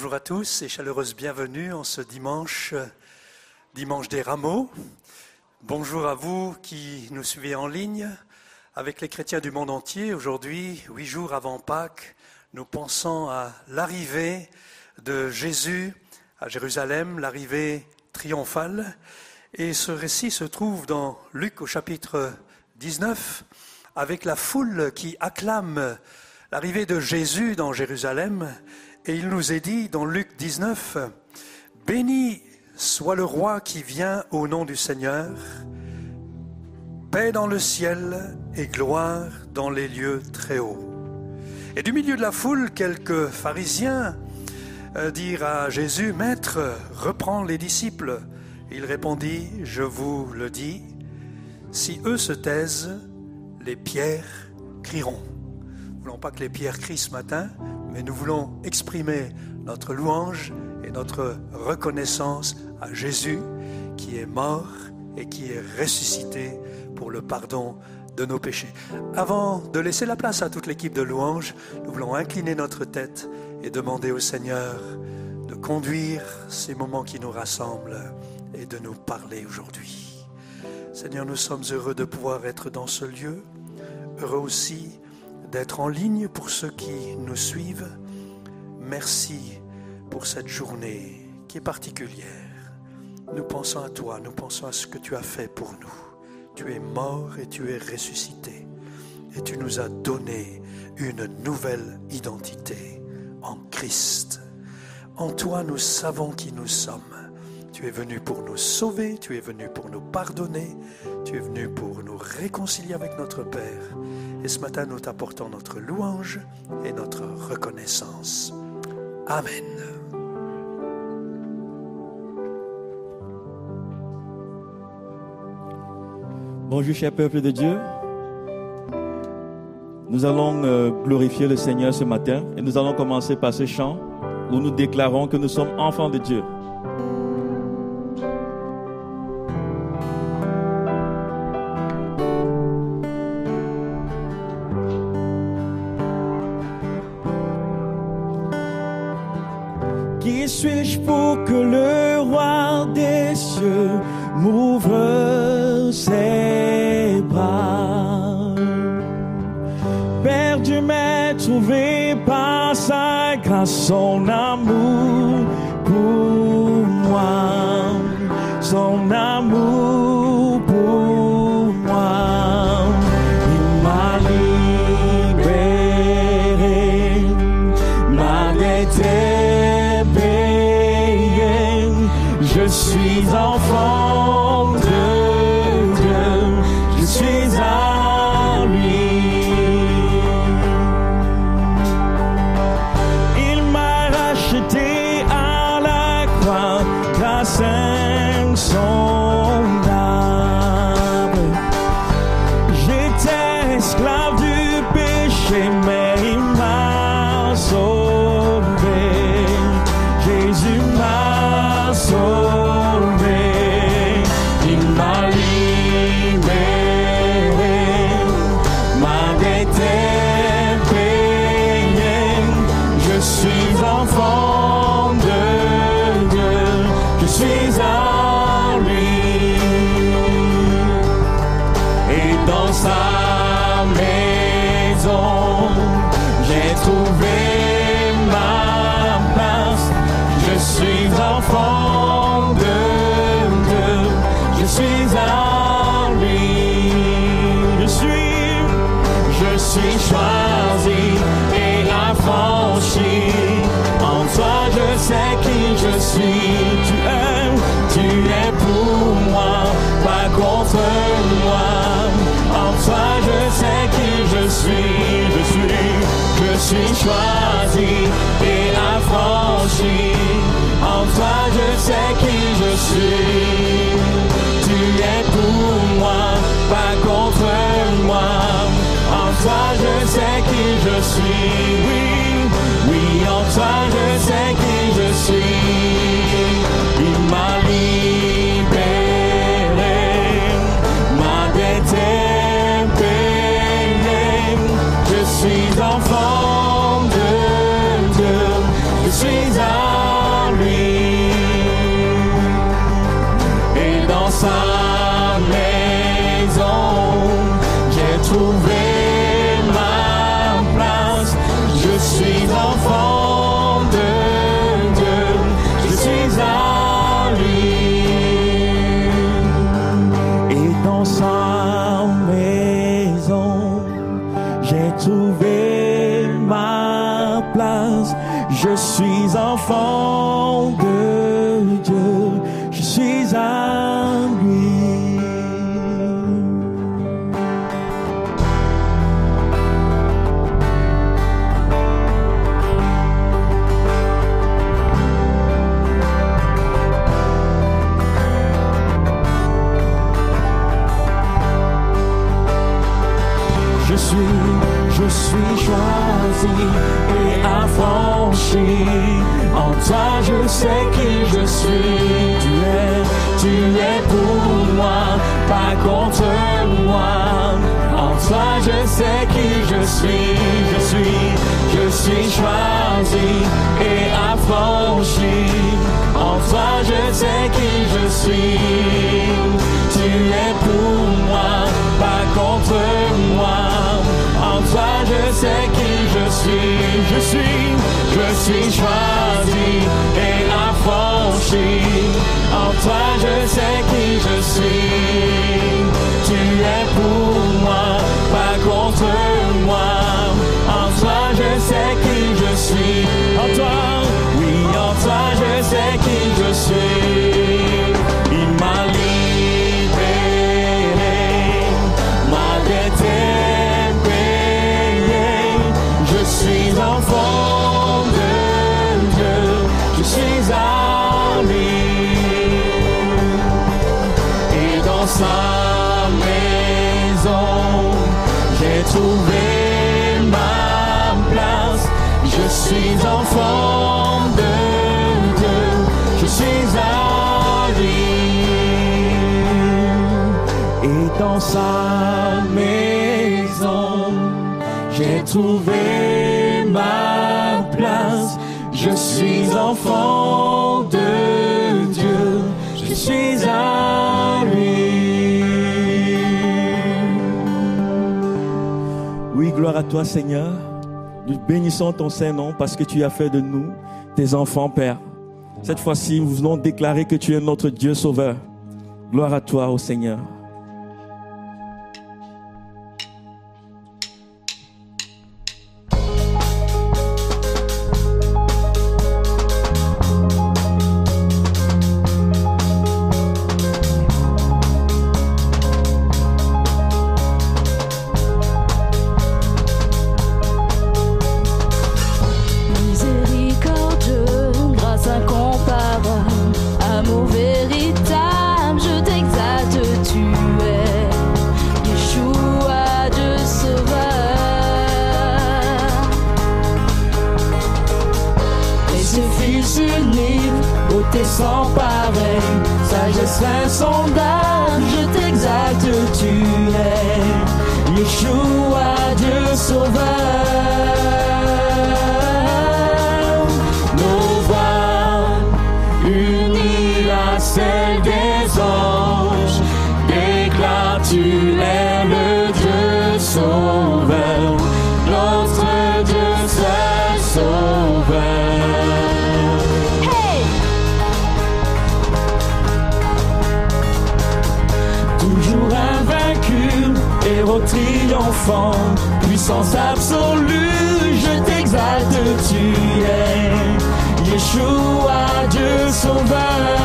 Bonjour à tous et chaleureuse bienvenue en ce dimanche, dimanche des rameaux. Bonjour à vous qui nous suivez en ligne avec les chrétiens du monde entier. Aujourd'hui, huit jours avant Pâques, nous pensons à l'arrivée de Jésus à Jérusalem, l'arrivée triomphale. Et ce récit se trouve dans Luc au chapitre 19 avec la foule qui acclame l'arrivée de Jésus dans Jérusalem et il nous est dit dans Luc 19, Béni soit le roi qui vient au nom du Seigneur, paix dans le ciel et gloire dans les lieux très hauts. Et du milieu de la foule, quelques pharisiens euh, dirent à Jésus, Maître, reprends les disciples. Il répondit, Je vous le dis, si eux se taisent, les pierres crieront. Nous voulons pas que les pierres crient ce matin, mais nous voulons exprimer notre louange et notre reconnaissance à Jésus qui est mort et qui est ressuscité pour le pardon de nos péchés. Avant de laisser la place à toute l'équipe de louange, nous voulons incliner notre tête et demander au Seigneur de conduire ces moments qui nous rassemblent et de nous parler aujourd'hui. Seigneur, nous sommes heureux de pouvoir être dans ce lieu, heureux aussi d'être en ligne pour ceux qui nous suivent. Merci pour cette journée qui est particulière. Nous pensons à toi, nous pensons à ce que tu as fait pour nous. Tu es mort et tu es ressuscité. Et tu nous as donné une nouvelle identité en Christ. En toi, nous savons qui nous sommes. Tu es venu pour nous sauver, tu es venu pour nous pardonner, tu es venu pour nous réconcilier avec notre Père. Et ce matin, nous t'apportons notre louange et notre reconnaissance. Amen. Bonjour cher peuple de Dieu. Nous allons euh, glorifier le Seigneur ce matin et nous allons commencer par ce chant où nous déclarons que nous sommes enfants de Dieu. Que le roi des cieux m'ouvre ses bras. Perdu mais trouvé par sa grâce, son amour pour moi, choisi et affranchi. En toi je sais qui je suis, suis. Je suis, je suis choisi et affranchi. En toi, je sais qui je suis. Tu es pour moi, pas contre moi. En toi, je sais qui je suis. Je suis, je suis choisi et affranchi. En toi, je sais qui je suis. Tu es pour sa maison, j'ai trouvé ma place. Je suis enfant de Dieu, je suis à lui. Oui, gloire à toi Seigneur. Nous bénissons ton Saint-Nom parce que tu as fait de nous tes enfants, Père. Cette fois-ci, nous venons déclarer que tu es notre Dieu sauveur. Gloire à toi, ô Seigneur. Absolue, je t'exalte, tu es Yeshua, Dieu sauveur.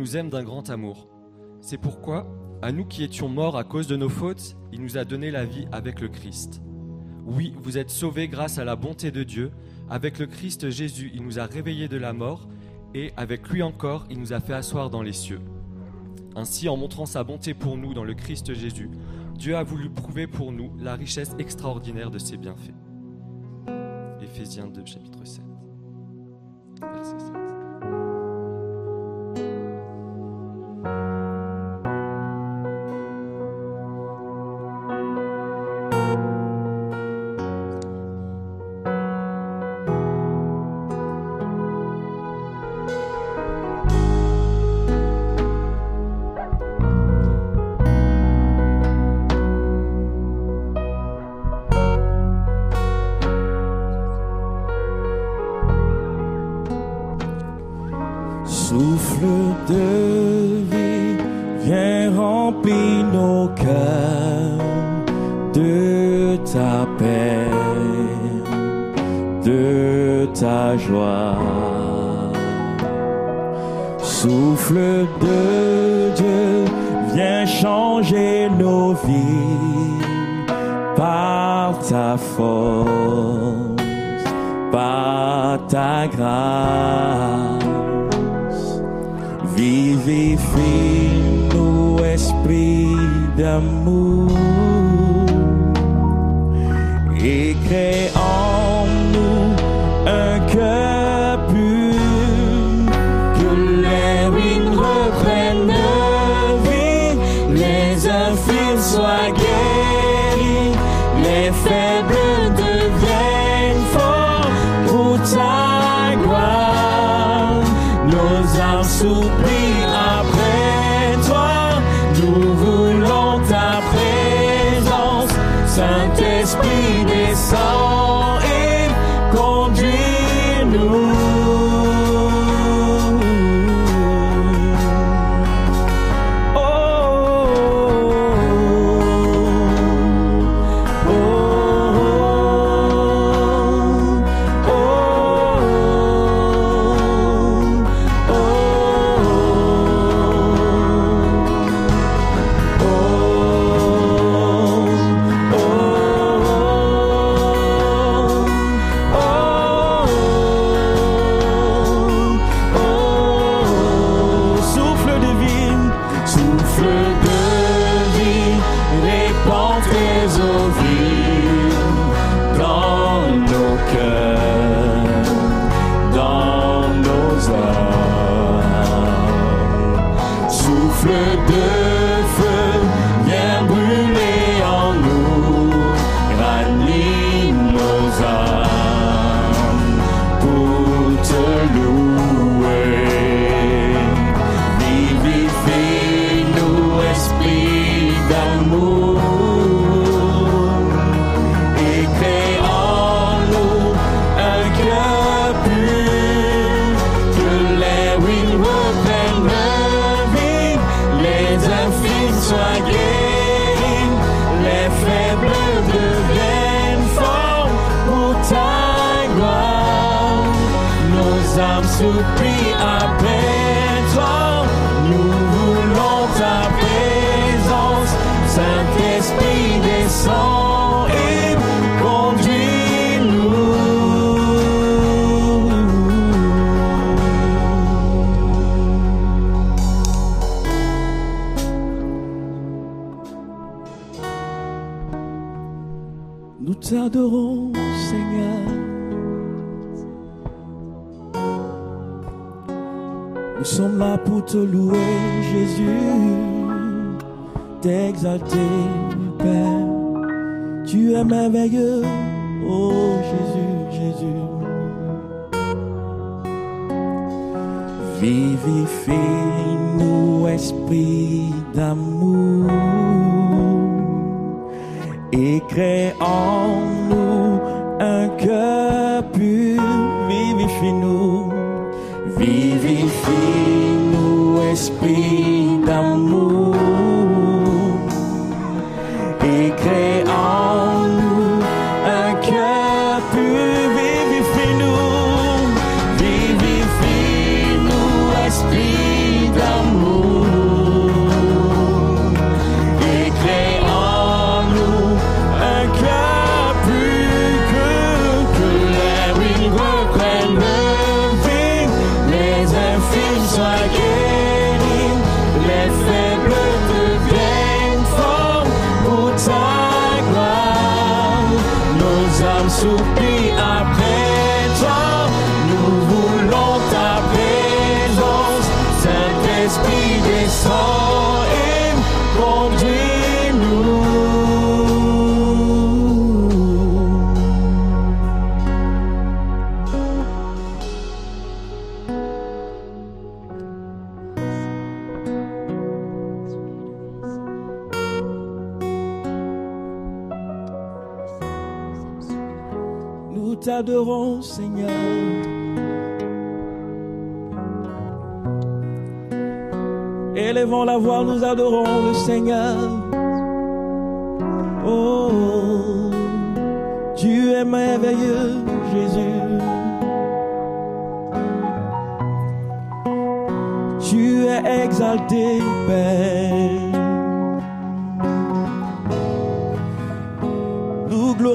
Nous aime d'un grand amour. C'est pourquoi, à nous qui étions morts à cause de nos fautes, il nous a donné la vie avec le Christ. Oui, vous êtes sauvés grâce à la bonté de Dieu. Avec le Christ Jésus, il nous a réveillés de la mort et avec lui encore, il nous a fait asseoir dans les cieux. Ainsi, en montrant sa bonté pour nous dans le Christ Jésus, Dieu a voulu prouver pour nous la richesse extraordinaire de ses bienfaits. Éphésiens 2, chapitre 7.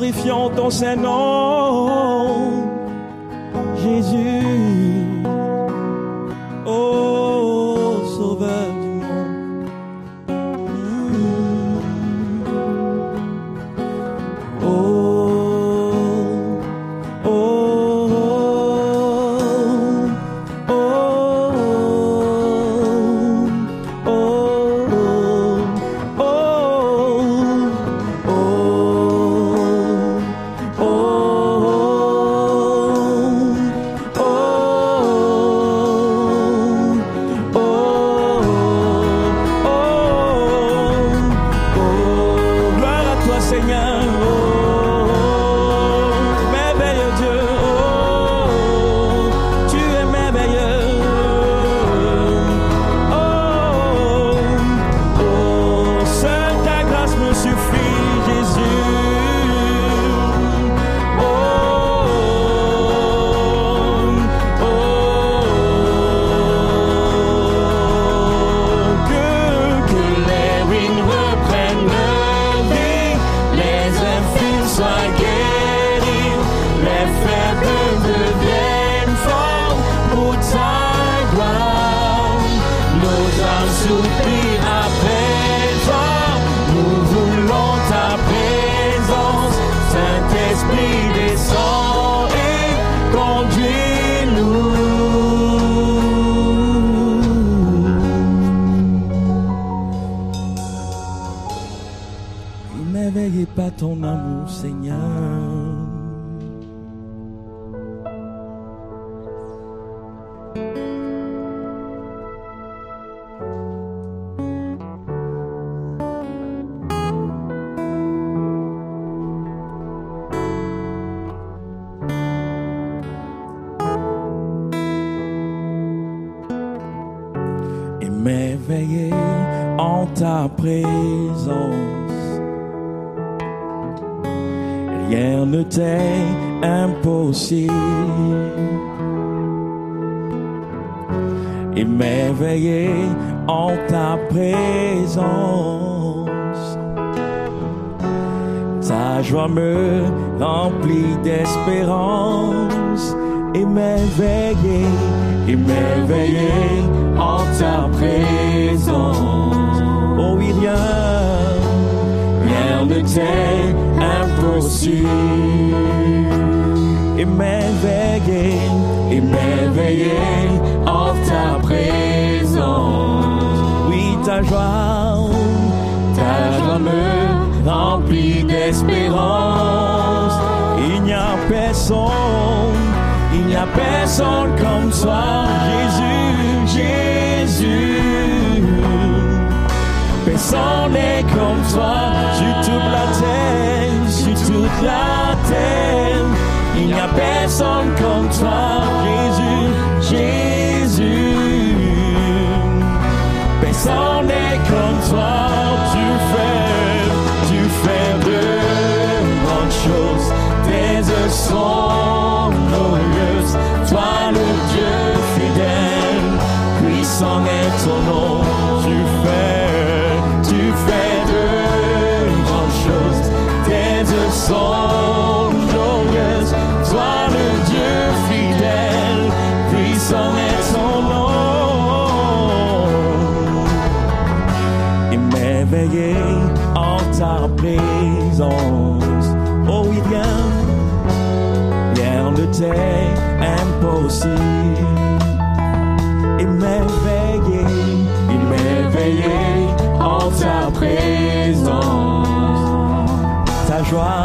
Glorifions ton Saint-Nom, Jésus. personne comme toi, Jésus, Jésus. Personne n'est comme toi, sur toute la terre, sur toute la terre. Il n'y a personne 装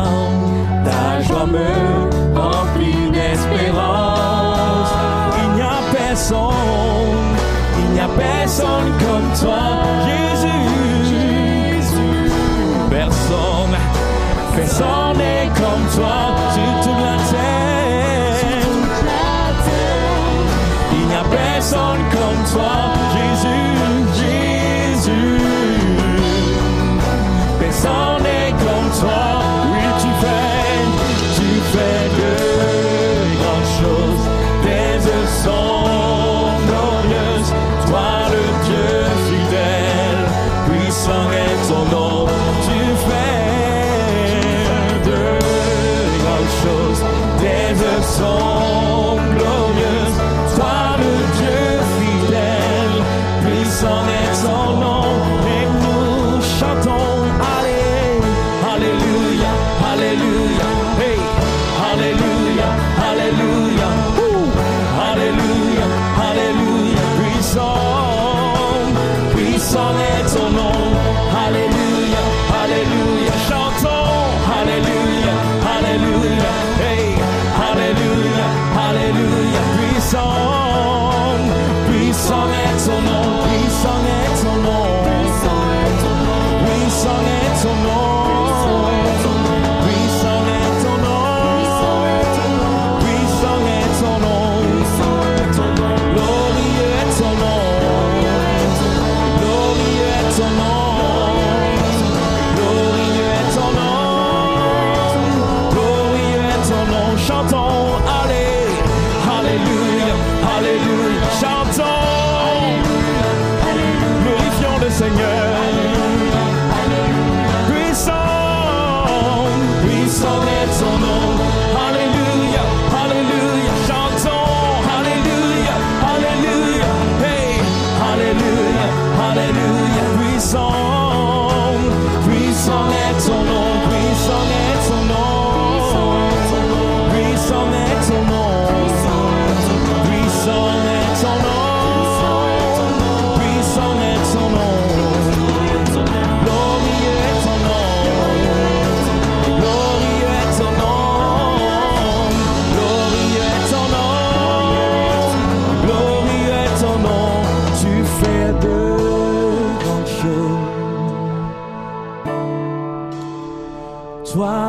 so that's on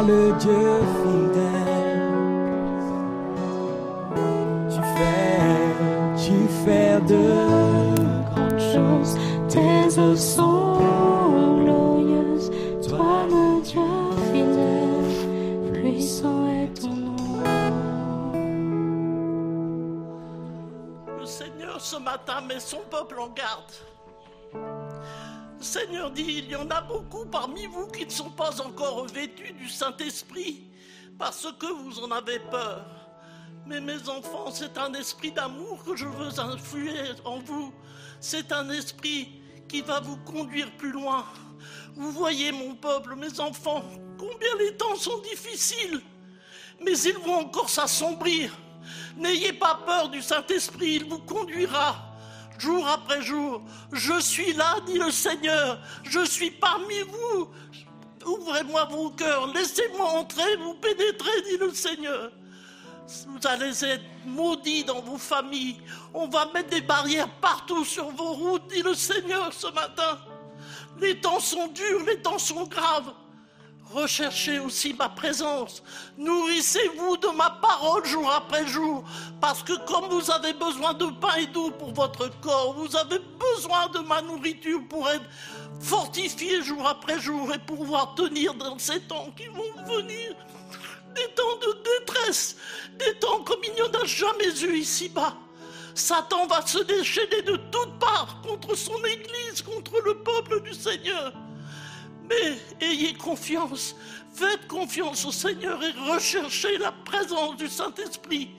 le Dieu fidèle. Tu fais, tu fais de grandes choses, tes œuvres sont glorieuses, toi le Dieu fidèle, puissant est ton nom. Le Seigneur ce matin met son peuple en garde. Seigneur dit, il y en a beaucoup parmi vous qui ne sont pas encore revêtus du Saint-Esprit, parce que vous en avez peur. Mais mes enfants, c'est un esprit d'amour que je veux influer en vous. C'est un esprit qui va vous conduire plus loin. Vous voyez, mon peuple, mes enfants, combien les temps sont difficiles. Mais ils vont encore s'assombrir. N'ayez pas peur du Saint-Esprit, il vous conduira jour après jour. Je suis là, dit le Seigneur. Je suis parmi vous. Ouvrez-moi vos cœurs, laissez-moi entrer, vous pénétrer, dit le Seigneur. Vous allez être maudits dans vos familles. On va mettre des barrières partout sur vos routes, dit le Seigneur ce matin. Les temps sont durs, les temps sont graves. Recherchez aussi ma présence. Nourrissez-vous de ma parole jour après jour. Parce que comme vous avez besoin de pain et d'eau pour votre corps, vous avez besoin de ma nourriture pour être fortifié jour après jour et pouvoir tenir dans ces temps qui vont venir. Des temps de détresse, des temps comme il n'y en a jamais eu ici-bas. Satan va se déchaîner de toutes parts contre son Église, contre le peuple du Seigneur. Mais ayez confiance, faites confiance au Seigneur et recherchez la présence du Saint-Esprit.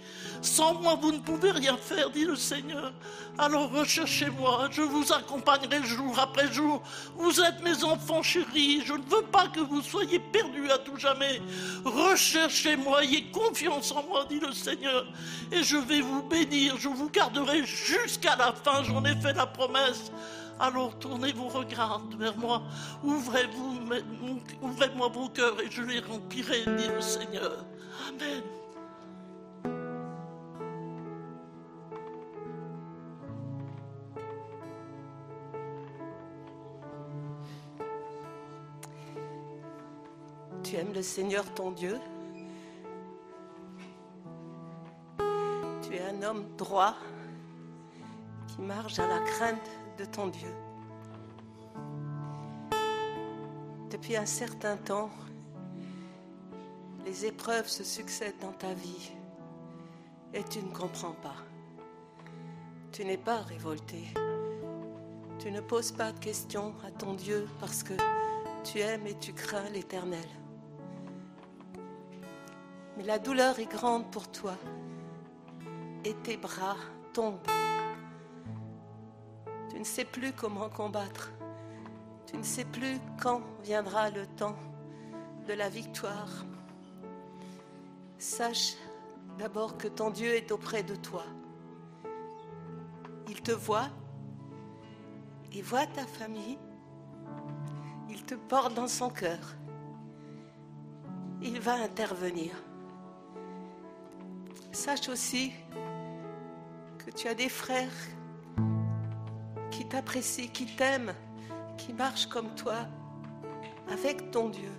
Sans moi, vous ne pouvez rien faire, dit le Seigneur. Alors recherchez-moi, je vous accompagnerai jour après jour. Vous êtes mes enfants chéris, je ne veux pas que vous soyez perdus à tout jamais. Recherchez-moi, ayez confiance en moi, dit le Seigneur. Et je vais vous bénir, je vous garderai jusqu'à la fin, j'en ai fait la promesse. Alors tournez vos regards vers moi, ouvrez-vous, ouvrez-moi vos cœurs et je les remplirai, dit le Seigneur. Amen. Tu aimes le Seigneur ton Dieu? Tu es un homme droit qui marche à la crainte de ton Dieu. Depuis un certain temps, les épreuves se succèdent dans ta vie et tu ne comprends pas. Tu n'es pas révolté. Tu ne poses pas de questions à ton Dieu parce que tu aimes et tu crains l'Éternel. Mais la douleur est grande pour toi et tes bras tombent ne sais plus comment combattre. Tu ne sais plus quand viendra le temps de la victoire. Sache d'abord que ton Dieu est auprès de toi. Il te voit, il voit ta famille, il te porte dans son cœur. Il va intervenir. Sache aussi que tu as des frères t'apprécie, qui t'aime, qui marche comme toi, avec ton Dieu.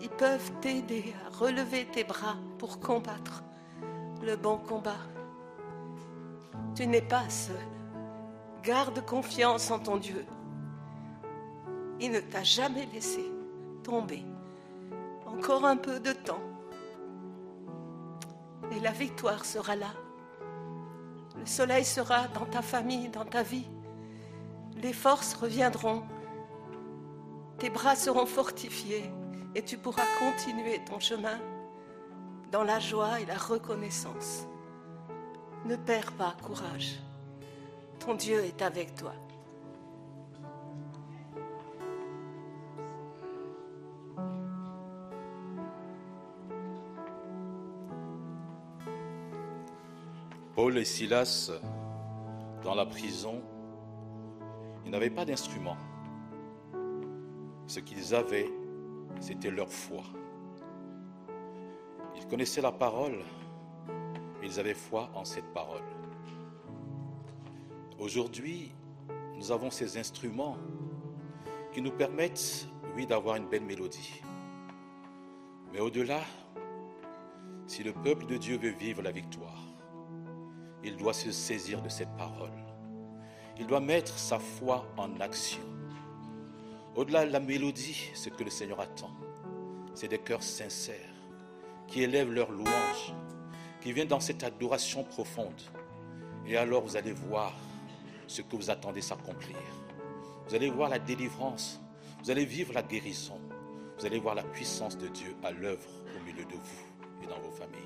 Ils peuvent t'aider à relever tes bras pour combattre le bon combat. Tu n'es pas seul. Garde confiance en ton Dieu. Il ne t'a jamais laissé tomber. Encore un peu de temps. Et la victoire sera là. Le soleil sera dans ta famille, dans ta vie. Les forces reviendront. Tes bras seront fortifiés et tu pourras continuer ton chemin dans la joie et la reconnaissance. Ne perds pas courage. Ton Dieu est avec toi. Paul et Silas, dans la prison, ils n'avaient pas d'instrument. Ce qu'ils avaient, c'était leur foi. Ils connaissaient la parole, mais ils avaient foi en cette parole. Aujourd'hui, nous avons ces instruments qui nous permettent, oui, d'avoir une belle mélodie. Mais au-delà, si le peuple de Dieu veut vivre la victoire, il doit se saisir de cette parole. Il doit mettre sa foi en action. Au-delà de la mélodie, ce que le Seigneur attend, c'est des cœurs sincères qui élèvent leur louange, qui viennent dans cette adoration profonde Et alors vous allez voir ce que vous attendez s'accomplir. Vous allez voir la délivrance. Vous allez vivre la guérison. Vous allez voir la puissance de Dieu à l'œuvre au milieu de vous et dans vos familles.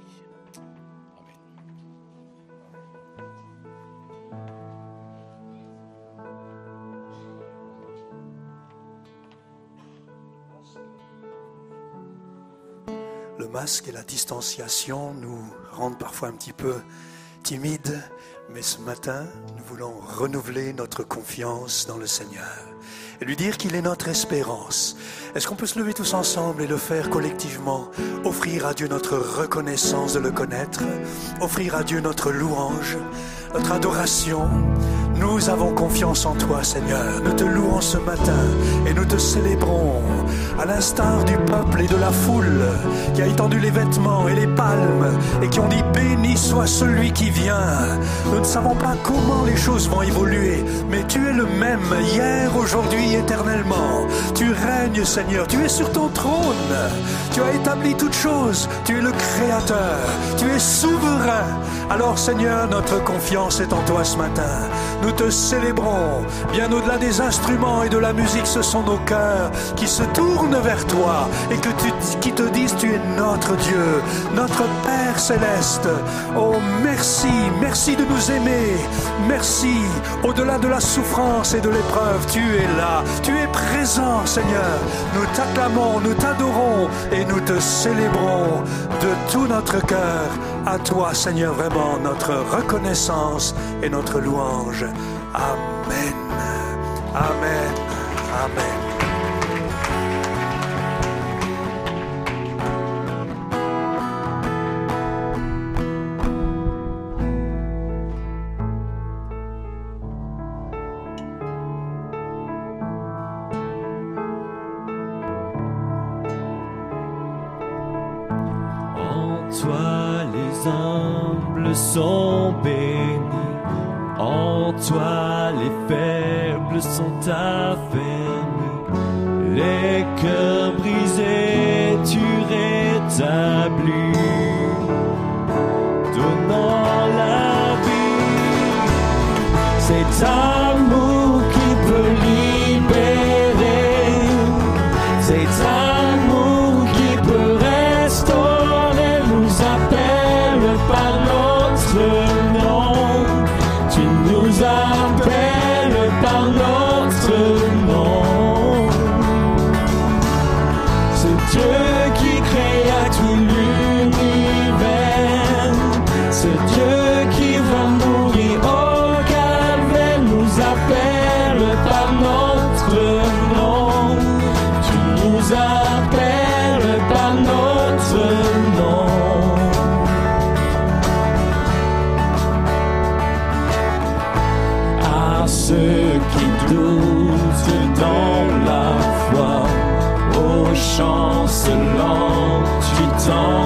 Masque et la distanciation nous rendent parfois un petit peu timides, mais ce matin, nous voulons renouveler notre confiance dans le Seigneur et lui dire qu'il est notre espérance. Est-ce qu'on peut se lever tous ensemble et le faire collectivement? Offrir à Dieu notre reconnaissance de le connaître, offrir à Dieu notre louange, notre adoration. Nous avons confiance en toi, Seigneur. Nous te louons ce matin et nous te célébrons à l'instar du peuple et de la foule qui a étendu les vêtements et les palmes et qui ont dit béni soit celui qui vient. Nous ne savons pas comment les choses vont évoluer, mais tu es le même hier, aujourd'hui, éternellement. Tu règnes, Seigneur. Tu es sur ton trône. Tu as établi toutes choses. Tu es le Créateur. Tu es souverain. Alors, Seigneur, notre confiance est en toi ce matin. Nous te célébrons. Bien au-delà des instruments et de la musique, ce sont nos cœurs qui se tournent vers toi et que tu, qui te disent tu es notre Dieu, notre Père céleste. Oh, merci, merci de nous aimer. Merci. Au-delà de la souffrance et de l'épreuve, tu es là. Tu es présent, Seigneur. Nous t'acclamons, nous t'adorons et nous te célébrons de tout notre cœur. À toi, Seigneur, vraiment notre reconnaissance et notre louange. Amen. Amen. Amen. Qui doutent dans la foi, aux chancelants, tu tends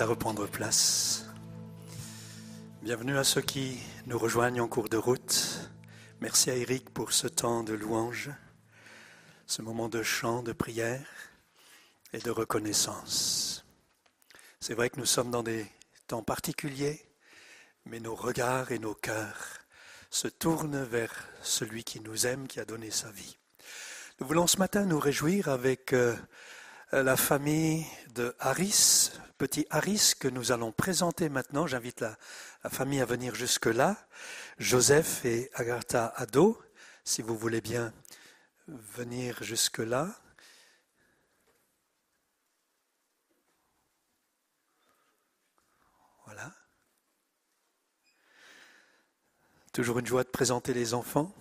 à reprendre place. Bienvenue à ceux qui nous rejoignent en cours de route. Merci à Eric pour ce temps de louange, ce moment de chant, de prière et de reconnaissance. C'est vrai que nous sommes dans des temps particuliers, mais nos regards et nos cœurs se tournent vers celui qui nous aime, qui a donné sa vie. Nous voulons ce matin nous réjouir avec euh, la famille de Harris, petit Harris que nous allons présenter maintenant. J'invite la, famille à venir jusque-là. Joseph et Agatha Ado, si vous voulez bien venir jusque-là. Voilà. Toujours une joie de présenter les enfants.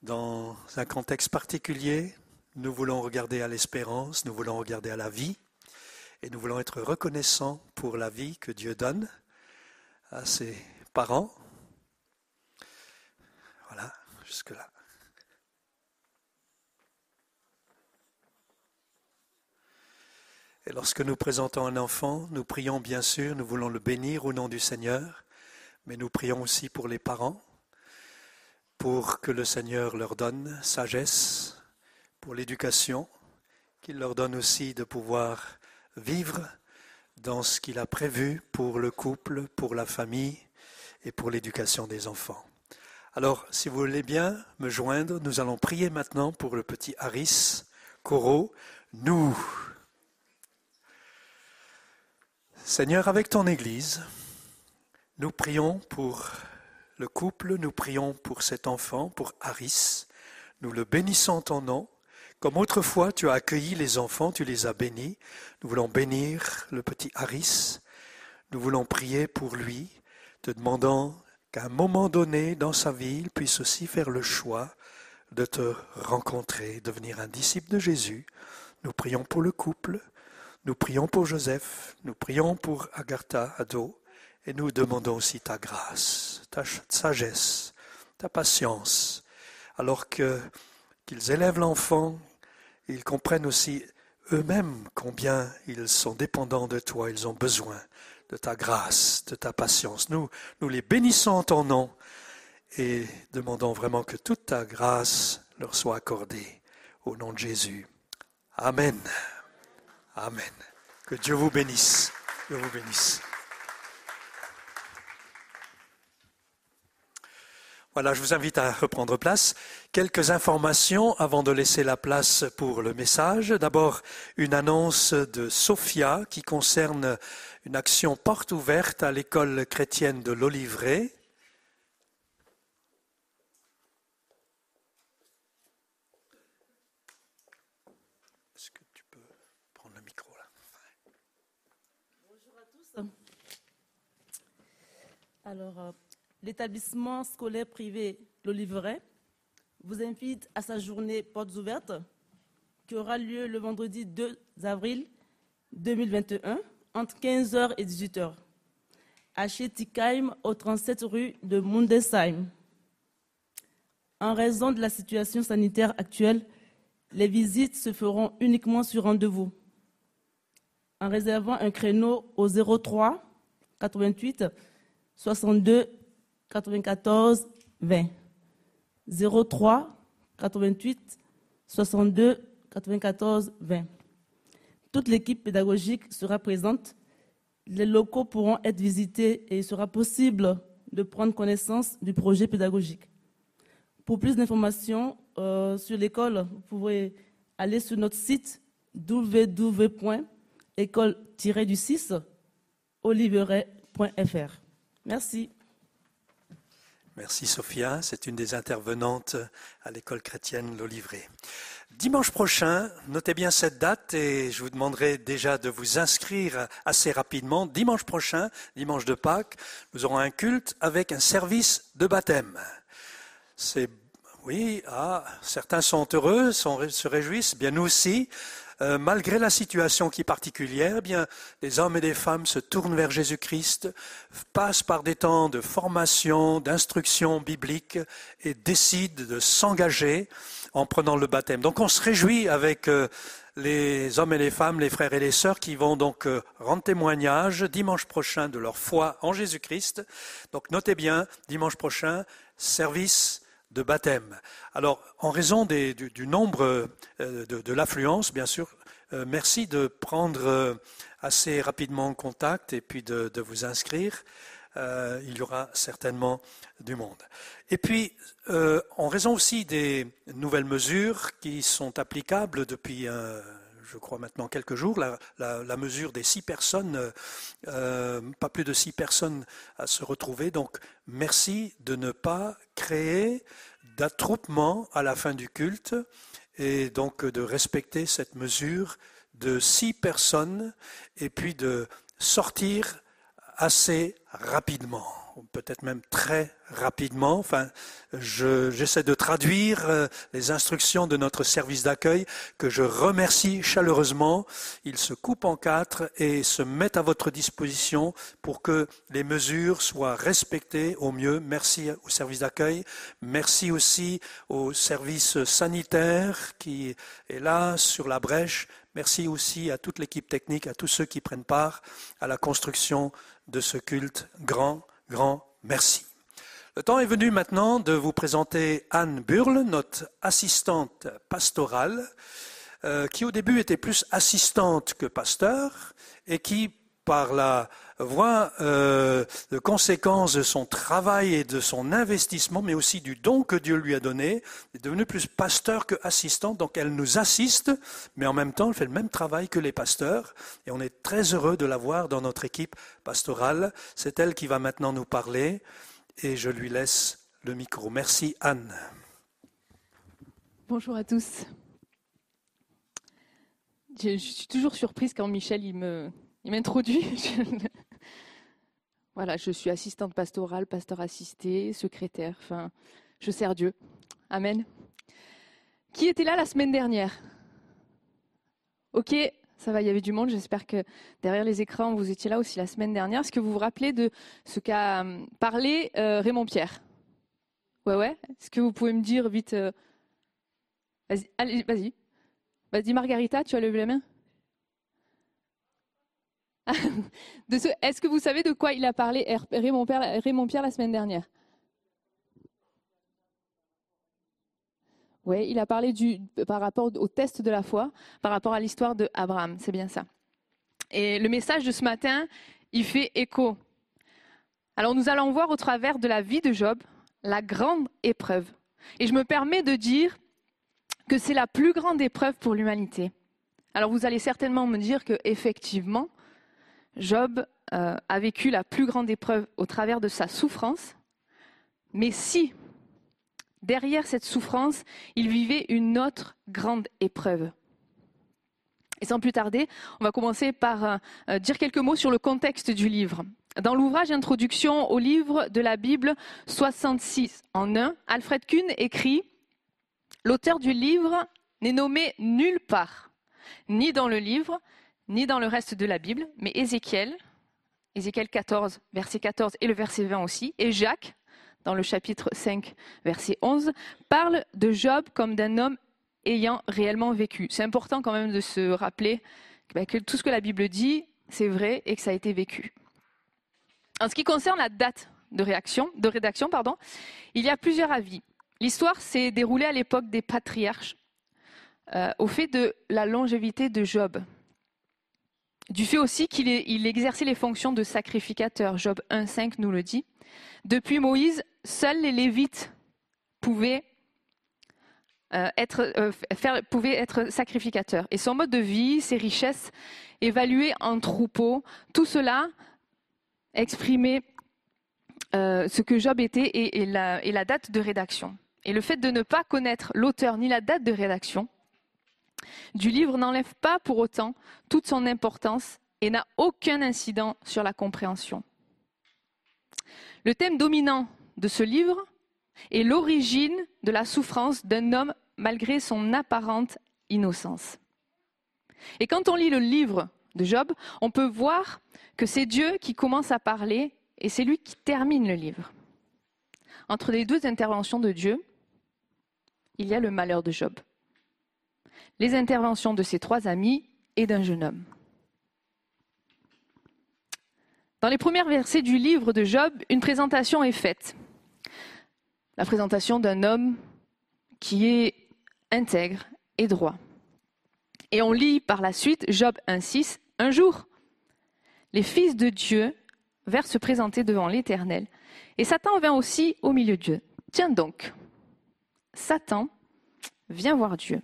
Dans un contexte particulier, nous voulons regarder à l'espérance, nous voulons regarder à la vie, et nous voulons être reconnaissants pour la vie que Dieu donne à ses parents. Voilà, jusque-là. Et lorsque nous présentons un enfant, nous prions bien sûr, nous voulons le bénir au nom du Seigneur, mais nous prions aussi pour les parents, pour que le Seigneur leur donne sagesse, pour l'éducation, qu'il leur donne aussi de pouvoir vivre dans ce qu'il a prévu pour le couple, pour la famille et pour l'éducation des enfants. Alors, si vous voulez bien me joindre, nous allons prier maintenant pour le petit Harris Coro, nous. Seigneur, avec ton Église, nous prions pour le couple, nous prions pour cet enfant, pour Harris. Nous le bénissons en ton nom. Comme autrefois tu as accueilli les enfants, tu les as bénis, nous voulons bénir le petit Harris. Nous voulons prier pour lui, te demandant qu'à un moment donné dans sa vie, il puisse aussi faire le choix de te rencontrer, devenir un disciple de Jésus. Nous prions pour le couple, nous prions pour Joseph, nous prions pour Agatha Ado, et nous demandons aussi ta grâce, ta sagesse, ta patience, alors que qu'ils élèvent l'enfant, ils comprennent aussi eux-mêmes combien ils sont dépendants de toi, ils ont besoin de ta grâce, de ta patience. Nous, nous les bénissons en ton nom et demandons vraiment que toute ta grâce leur soit accordée au nom de Jésus. Amen. Amen. Que Dieu vous bénisse. Dieu vous bénisse. Voilà, je vous invite à reprendre place. Quelques informations avant de laisser la place pour le message. D'abord, une annonce de Sophia qui concerne une action porte ouverte à l'école chrétienne de l'Olivret. Est-ce que tu peux prendre le micro là? Bonjour à tous. Alors, euh, l'établissement scolaire privé L'Oliveret vous invite à sa journée portes ouvertes qui aura lieu le vendredi 2 avril 2021 entre 15h et 18h à Tikaim au 37 rue de Mundesheim. En raison de la situation sanitaire actuelle, les visites se feront uniquement sur rendez-vous. En réservant un créneau au 03 88 62 94 20. 03 88 62 94 20. Toute l'équipe pédagogique sera présente. Les locaux pourront être visités et il sera possible de prendre connaissance du projet pédagogique. Pour plus d'informations euh, sur l'école, vous pouvez aller sur notre site www.école-du6 oliveret.fr. Merci. Merci Sophia, c'est une des intervenantes à l'école chrétienne L'Olivré. Dimanche prochain, notez bien cette date et je vous demanderai déjà de vous inscrire assez rapidement. Dimanche prochain, dimanche de Pâques, nous aurons un culte avec un service de baptême. Oui, ah, certains sont heureux, se réjouissent, bien nous aussi. Euh, malgré la situation qui est particulière, eh bien, les hommes et les femmes se tournent vers Jésus-Christ, passent par des temps de formation, d'instruction biblique et décident de s'engager en prenant le baptême. Donc on se réjouit avec euh, les hommes et les femmes, les frères et les sœurs qui vont donc euh, rendre témoignage dimanche prochain de leur foi en Jésus-Christ. Donc notez bien, dimanche prochain, service de baptême. Alors, en raison du, nombre euh, de, l'affluence, bien sûr, euh, merci de prendre euh, assez rapidement contact et puis de, vous inscrire. il y aura certainement du monde. Et puis, en raison aussi des nouvelles mesures qui sont applicables depuis je crois maintenant quelques jours, la, mesure des six personnes, pas plus de six personnes à se retrouver. Donc, merci de ne pas créer d'attroupement à la fin du culte et donc de respecter cette mesure de six personnes et puis de sortir assez rapidement peut-être même très rapidement. Enfin, j'essaie de traduire euh, les instructions de notre service d'accueil que je remercie chaleureusement. Ils se coupent en quatre et se mettent à votre disposition pour que les mesures soient respectées au mieux. Merci au service d'accueil. Merci aussi au service sanitaire qui est là sur la brèche. Merci aussi à toute l'équipe technique, à tous ceux qui prennent part à la construction de ce culte grand grand merci. Le temps est venu maintenant de vous présenter Anne Burle, notre assistante pastorale, euh, qui au début était plus assistante que pasteur et qui, par la voie euh, de conséquence de son travail et de son investissement, mais aussi du don que Dieu lui a donné, est devenue plus pasteur que assistante. Donc elle nous assiste, mais en même temps, elle fait le même travail que les pasteurs. Et on est très heureux de la voir dans notre équipe pastorale. C'est elle qui va maintenant nous parler et je lui laisse le micro. Merci Anne. Bonjour à tous. Je, suis toujours surprise quand Michel il me, il m'introduit. voilà, je suis assistante pastorale, pasteur assisté, secrétaire. Enfin, je sers Dieu. Amen. Qui était là la semaine dernière? Ok, ça va, il y avait du monde. J'espère que derrière les écrans, vous étiez là aussi la semaine dernière. Est-ce que vous vous rappelez de ce qu'a hum, parlé euh, Raymond Pierre? Ouais, ouais. Est-ce que vous pouvez me dire vite euh, Vas-y, vas-y. Vas-y, Margarita, tu as levé la main? Est-ce que vous savez de quoi il a parlé Raymond Pierre, la semaine dernière? Oui, il a parlé du, par rapport au test de la foi, par rapport à l'histoire de Abraham, c'est bien ça. Et le message de ce matin, il fait écho. Alors nous allons voir au travers de la vie de Job la grande épreuve. Et je me permets de dire que c'est la plus grande épreuve pour l'humanité. Alors vous allez certainement me dire que effectivement, Job euh, a vécu la plus grande épreuve au travers de sa souffrance, mais si derrière cette souffrance, il vivait une autre grande épreuve. Et sans plus tarder, on va commencer par euh, euh, dire quelques mots sur le contexte du livre. Dans l'ouvrage Introduction au livre de la Bible 66 en 1, Alfred Kuhn écrit L'auteur du livre n'est nommé nulle part, ni dans le livre, ni dans le reste de la Bible, mais Ézéchiel, Ézéchiel 14, verset 14 et le verset 20 aussi, et Jacques, dans le chapitre 5, verset 11, parle de Job comme d'un homme ayant réellement vécu. C'est important quand même de se rappeler bah, que tout ce que la Bible dit, c'est vrai et que ça a été vécu. En ce qui concerne la date de, réaction, de rédaction, pardon, il y a plusieurs avis. L'histoire s'est déroulée à l'époque des patriarches, euh, au fait de la longévité de Job. Du fait aussi qu'il il exerçait les fonctions de sacrificateur, Job 1.5 nous le dit. Depuis Moïse, seuls les Lévites pouvaient euh, être, euh, pouvait être sacrificateur. Et son mode de vie, ses richesses, évaluées en troupeaux, tout cela exprimait euh, ce que Job était et, et la date de rédaction. Et le fait de ne pas connaître l'auteur ni la date de rédaction du livre n'enlève pas pour autant toute son importance et n'a aucun incident sur la compréhension. Le thème dominant de ce livre est l'origine de la souffrance d'un homme malgré son apparente innocence. Et quand on lit le livre de Job, on peut voir que c'est Dieu qui commence à parler et c'est lui qui termine le livre. Entre les deux interventions de Dieu, il y a le malheur de Job, les interventions de ses trois amis et d'un jeune homme. Dans les premiers versets du livre de Job, une présentation est faite. La présentation d'un homme qui est intègre et droit. Et on lit par la suite Job 1.6, un jour, les fils de Dieu vinrent se présenter devant l'Éternel, et Satan vint aussi au milieu d'eux. Tiens donc, Satan vient voir Dieu.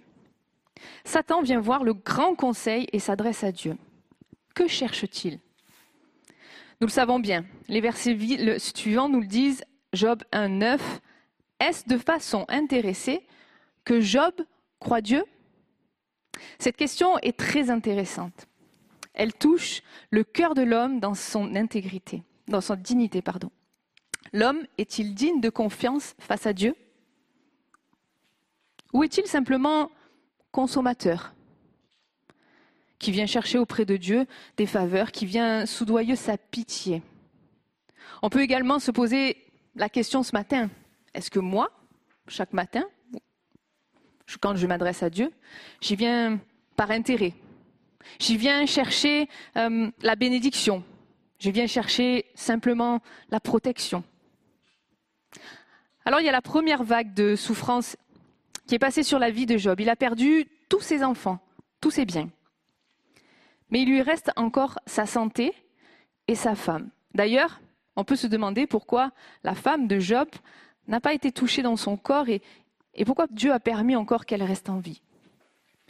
Satan vient voir le grand conseil et s'adresse à Dieu. Que cherche-t-il? Nous le savons bien. Les versets suivants nous le disent. Job 1.9. Est-ce de façon intéressée que Job croit Dieu? Cette question est très intéressante. Elle touche le cœur de l'homme dans son intégrité, dans son dignité, pardon. L'homme est-il digne de confiance face à Dieu? Ou est-il simplement consommateur qui vient chercher auprès de Dieu des faveurs, qui vient soudoyer sa pitié On peut également se poser la question ce matin, est-ce que moi, chaque matin, quand je m'adresse à Dieu, j'y viens par intérêt? J'y viens chercher euh, la bénédiction. Je viens chercher simplement la protection. Alors il y a la première vague de souffrance qui est passée sur la vie de Job. Il a perdu tous ses enfants, tous ses biens. Mais il lui reste encore sa santé et sa femme. D'ailleurs, on peut se demander pourquoi la femme de Job n'a pas été touchée dans son corps et, et pourquoi Dieu a permis encore qu'elle reste en vie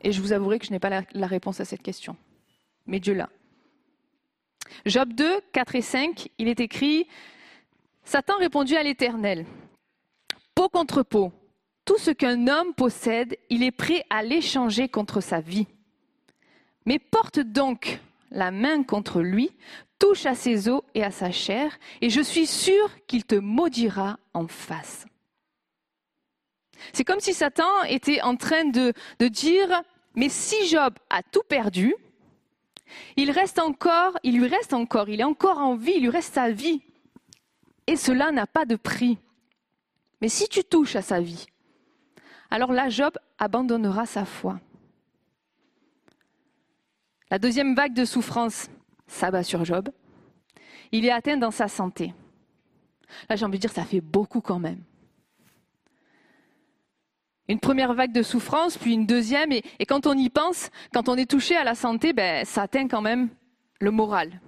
Et je vous avouerai que je n'ai pas la, réponse à cette question. Mais Dieu l'a. Job 2, 4 et 5, il est écrit Satan répondit à l'Éternel Peau contre peau, tout ce qu'un homme possède, il est prêt à l'échanger contre sa vie. Mais porte donc la main contre lui, touche à ses os et à sa chair, et je suis sûr qu'il te maudira en face. C'est comme si Satan était en train de, dire, mais si Job a tout perdu, il reste encore, il lui reste encore, il est encore en vie, il lui reste sa vie. Et cela n'a pas de prix. Mais si tu touches à sa vie, alors là, Job abandonnera sa foi. La deuxième vague de souffrance s'abat sur Job. Il est atteint dans sa santé. Là, j'ai envie de dire, ça fait beaucoup quand même une première vague de souffrance, puis une deuxième, et, quand on y pense, quand on est touché à la santé, ben, ça atteint quand même le moral.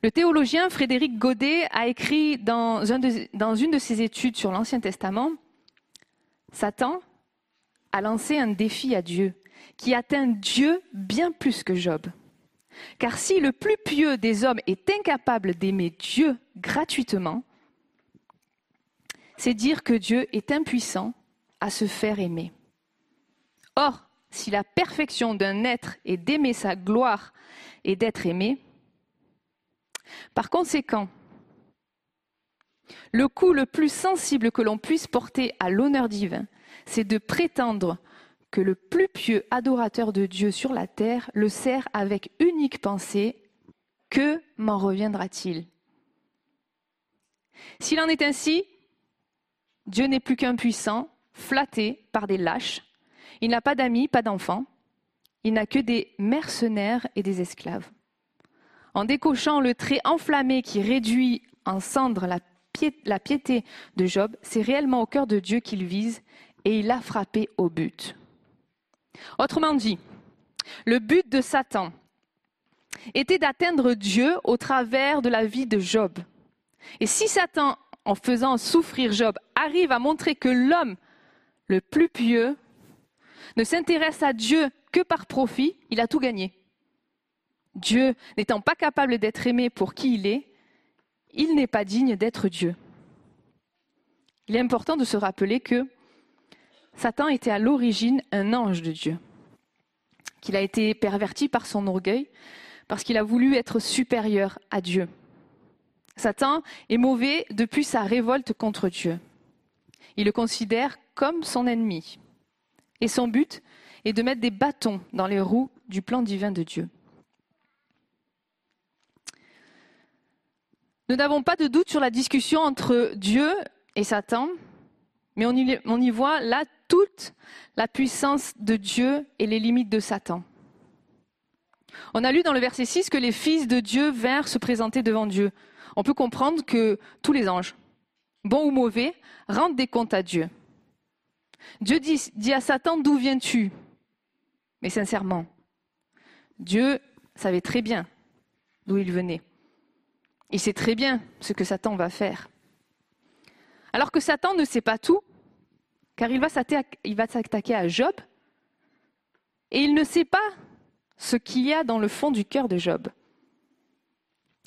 Le théologien Frédéric Godet a écrit dans, une de ses études sur l'Ancien Testament, Satan a lancé un défi à Dieu, qui atteint Dieu bien plus que Job. Car si le plus pieux des hommes est incapable d'aimer Dieu gratuitement, c'est dire que Dieu est impuissant à se faire aimer. Or, si la perfection d'un être est d'aimer sa gloire et d'être aimé, par conséquent, le coup le plus sensible que l'on puisse porter à l'honneur divin, c'est de prétendre que le plus pieux adorateur de Dieu sur la terre le sert avec unique pensée que m'en reviendra-t-il? S'il en est ainsi, Dieu n'est plus qu'un puissant, flatté par des lâches. Il n'a pas d'amis, pas d'enfants. Il n'a que des mercenaires et des esclaves. En décochant le trait enflammé qui réduit en cendres la, la piété de Job, c'est réellement au cœur de Dieu qu'il vise et il a frappé au but. Autrement dit, le but de Satan était d'atteindre Dieu au travers de la vie de Job. Et si Satan, en faisant souffrir Job, arrive à montrer que l'homme le plus pieux ne s'intéresse à Dieu que par profit, il a tout gagné. Dieu n'étant pas capable d'être aimé pour qui il est, il n'est pas digne d'être Dieu. Il est important de se rappeler que Satan était à l'origine un ange de Dieu, qu'il a été perverti par son orgueil, parce qu'il a voulu être supérieur à Dieu. Satan est mauvais depuis sa révolte contre Dieu. Il le considère comme son ennemi. Et son but est de mettre des bâtons dans les roues du plan divin de Dieu. Nous n'avons pas de doute sur la discussion entre Dieu et Satan, mais on y, voit là toute la puissance de Dieu et les limites de Satan. On a lu dans le verset 6 que les fils de Dieu vinrent se présenter devant Dieu. On peut comprendre que tous les anges, bons ou mauvais, rendent des comptes à Dieu. Dieu dit à Satan, d'où viens-tu? Mais sincèrement, Dieu savait très bien d'où il venait. Il sait très bien ce que Satan va faire. Alors que Satan ne sait pas tout, car il va s'attaquer à Job, et il ne sait pas ce qu'il y a dans le fond du cœur de Job.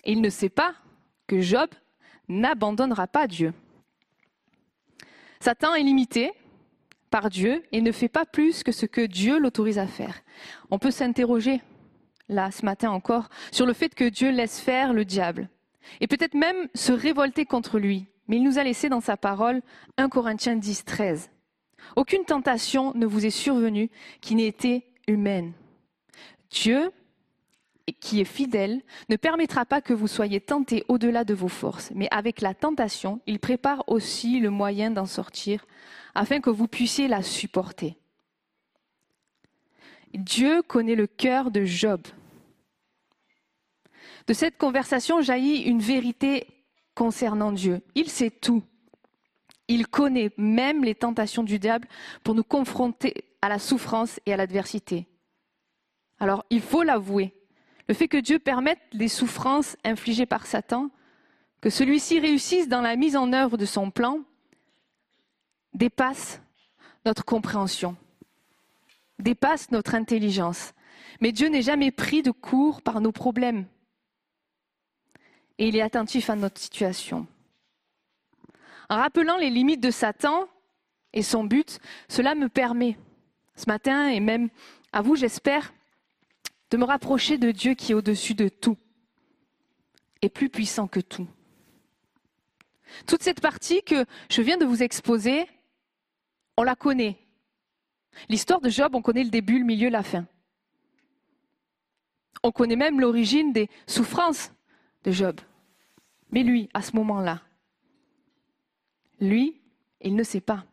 Et il ne sait pas que Job n'abandonnera pas Dieu. Satan est limité par Dieu et ne fait pas plus que ce que Dieu l'autorise à faire. On peut s'interroger, là, ce matin encore, sur le fait que Dieu laisse faire le diable et peut-être même se révolter contre lui. Mais il nous a laissé dans sa parole 1 Corinthiens 10, 13. Aucune tentation ne vous est survenue qui n'ait été humaine. Dieu, qui est fidèle, ne permettra pas que vous soyez tentés au-delà de vos forces, mais avec la tentation, il prépare aussi le moyen d'en sortir, afin que vous puissiez la supporter. Dieu connaît le cœur de Job. De cette conversation jaillit une vérité concernant Dieu. Il sait tout. Il connaît même les tentations du diable pour nous confronter à la souffrance et à l'adversité. Alors, il faut l'avouer, le fait que Dieu permette les souffrances infligées par Satan, que celui-ci réussisse dans la mise en œuvre de son plan, dépasse notre compréhension, dépasse notre intelligence. Mais Dieu n'est jamais pris de court par nos problèmes. Et il est attentif à notre situation. En rappelant les limites de Satan et son but, cela me permet, ce matin et même à vous, j'espère, de me rapprocher de Dieu qui est au-dessus de tout et plus puissant que tout. Toute cette partie que je viens de vous exposer, on la connaît. L'histoire de Job, on connaît le début, le milieu, la fin. On connaît même l'origine des souffrances de Job. Mais lui, à ce moment-là, lui, il ne sait pas.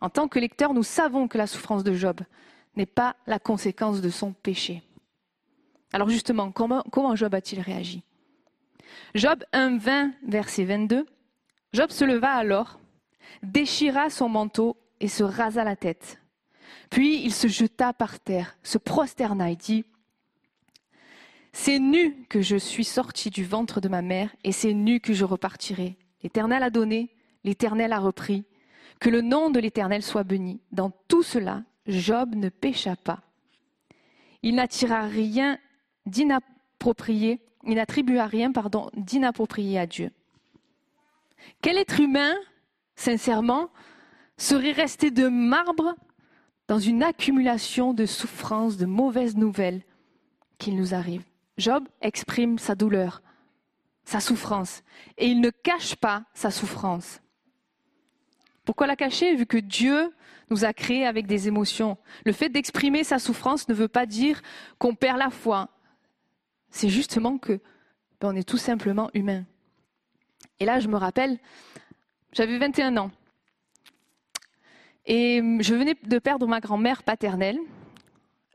En tant que lecteur, nous savons que la souffrance de Job n'est pas la conséquence de son péché. Alors justement, comment, Job a-t-il réagi? Job 1, 20, verset 22. Job se leva alors, déchira son manteau et se rasa la tête. Puis il se jeta par terre, se prosterna et dit C'est nu que je suis sorti du ventre de ma mère, et c'est nu que je repartirai. L'Éternel a donné, l'Éternel a repris. Que le nom de l'Éternel soit béni. Dans tout cela, Job ne pécha pas. Il n'attira rien d'inapproprié, il n'attribua rien, pardon, d'inapproprié à Dieu. Quel être humain, sincèrement, serait resté de marbre dans une accumulation de souffrances, de mauvaises nouvelles qu'il nous arrive? Job exprime sa douleur, sa souffrance, et il ne cache pas sa souffrance. Pourquoi la cacher vu que Dieu nous a créés avec des émotions? Le fait d'exprimer sa souffrance ne veut pas dire qu'on perd la foi. C'est justement que ben, on est tout simplement humain. Et là, je me rappelle, j'avais 21 ans. Et je venais de perdre ma grand-mère paternelle.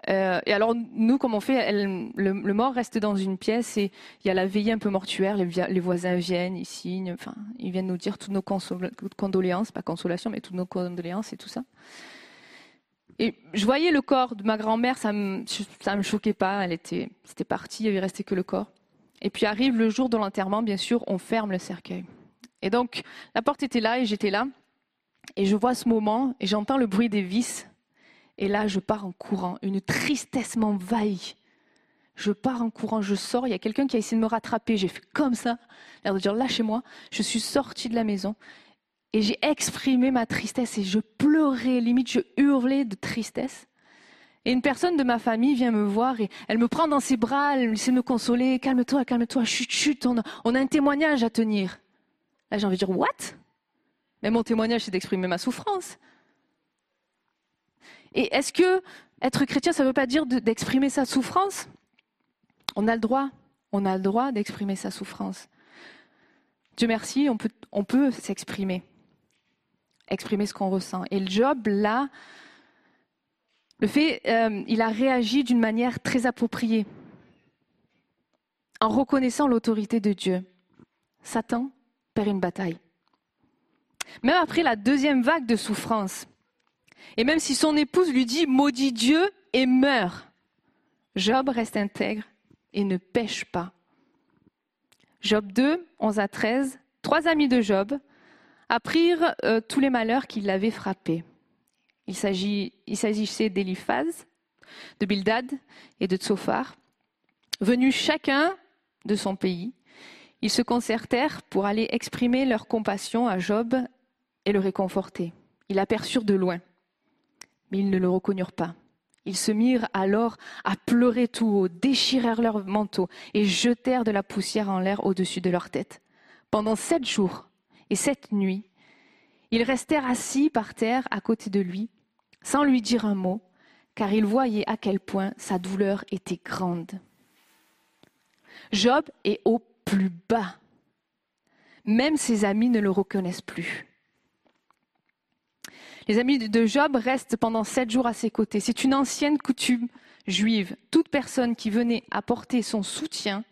Euh, et alors, nous, comme on fait, le, mort reste dans une pièce et il y a la veillée un peu mortuaire. Les, voisins viennent, ils signent, enfin, ils viennent nous dire toutes nos condoléances, pas consolation, mais toutes nos condoléances et tout ça. Et je voyais le corps de ma grand-mère, ça me, me choquait pas. Elle était, c'était parti, il resté que le corps. Et puis arrive le jour de l'enterrement, bien sûr, on ferme le cercueil. Et donc, la porte était là et j'étais là. Et je vois ce moment et j'entends le bruit des vis. Et là, je pars en courant. Une tristesse m'envahit. Je pars en courant, je sors. Il y a quelqu'un qui a essayé de me rattraper. J'ai fait comme ça, l'air de dire lâchez-moi. Je suis sortie de la maison et j'ai exprimé ma tristesse et je pleurais, limite je hurlais de tristesse. Et une personne de ma famille vient me voir et elle me prend dans ses bras, elle essaie de me consoler. Calme-toi, calme-toi, chut, chut, on a, on a un témoignage à tenir. Là, j'ai envie de dire, what? Mais mon témoignage, c'est d'exprimer ma souffrance. Et est-ce que être chrétien, ça ne veut pas dire d'exprimer sa souffrance? On a le droit. On a le droit d'exprimer sa souffrance. Dieu merci, on peut, s'exprimer. Exprimer ce qu'on ressent. Et job, là, le fait, euh, il a réagi d'une manière très appropriée, en reconnaissant l'autorité de Dieu. Satan perd une bataille. Même après la deuxième vague de souffrance, et même si son épouse lui dit maudit Dieu et meurt, Job reste intègre et ne pêche pas. Job 2, 11 à 13, trois amis de Job apprirent euh, tous les malheurs qui l'avaient frappé. Il s'agissait d'Eliphaz, de Bildad et de Tsophar, venus chacun de son pays. Ils se concertèrent pour aller exprimer leur compassion à Job et le réconforter. Ils l'aperçurent de loin, mais ils ne le reconnurent pas. Ils se mirent alors à pleurer tout haut, déchirèrent leurs manteaux et jetèrent de la poussière en l'air au-dessus de leur tête. Pendant sept jours et sept nuits, ils restèrent assis par terre à côté de lui, sans lui dire un mot, car il voyait à quel point sa douleur était grande. Job est au plus bas. Même ses amis ne le reconnaissent plus. Les amis de Job restent pendant sept jours à ses côtés. C'est une ancienne coutume juive. Toute personne qui venait apporter son soutien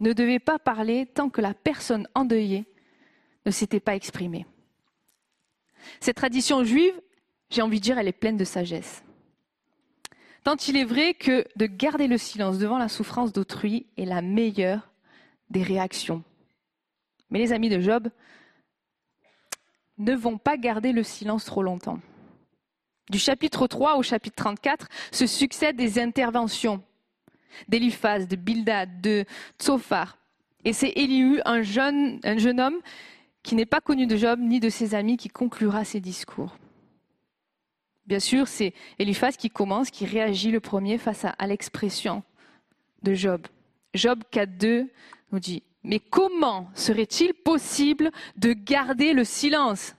ne devait pas parler tant que la personne endeuillée ne s'était pas exprimée. Cette tradition juive j'ai envie de dire, elle est pleine de sagesse. Tant il est vrai que de garder le silence devant la souffrance d'autrui est la meilleure des réactions. Mais les amis de Job ne vont pas garder le silence trop longtemps. Du chapitre 3 au chapitre 34 se succèdent des interventions d'Eliphaz, de Bildad, de Tsophar. Et c'est Élihu, un jeune, un jeune homme qui n'est pas connu de Job ni de ses amis, qui conclura ses discours. Bien sûr, c'est Eliphaz qui commence, qui réagit le premier face à, l'expression de Job. Job 4.2 nous dit, mais comment serait-il possible de garder le silence?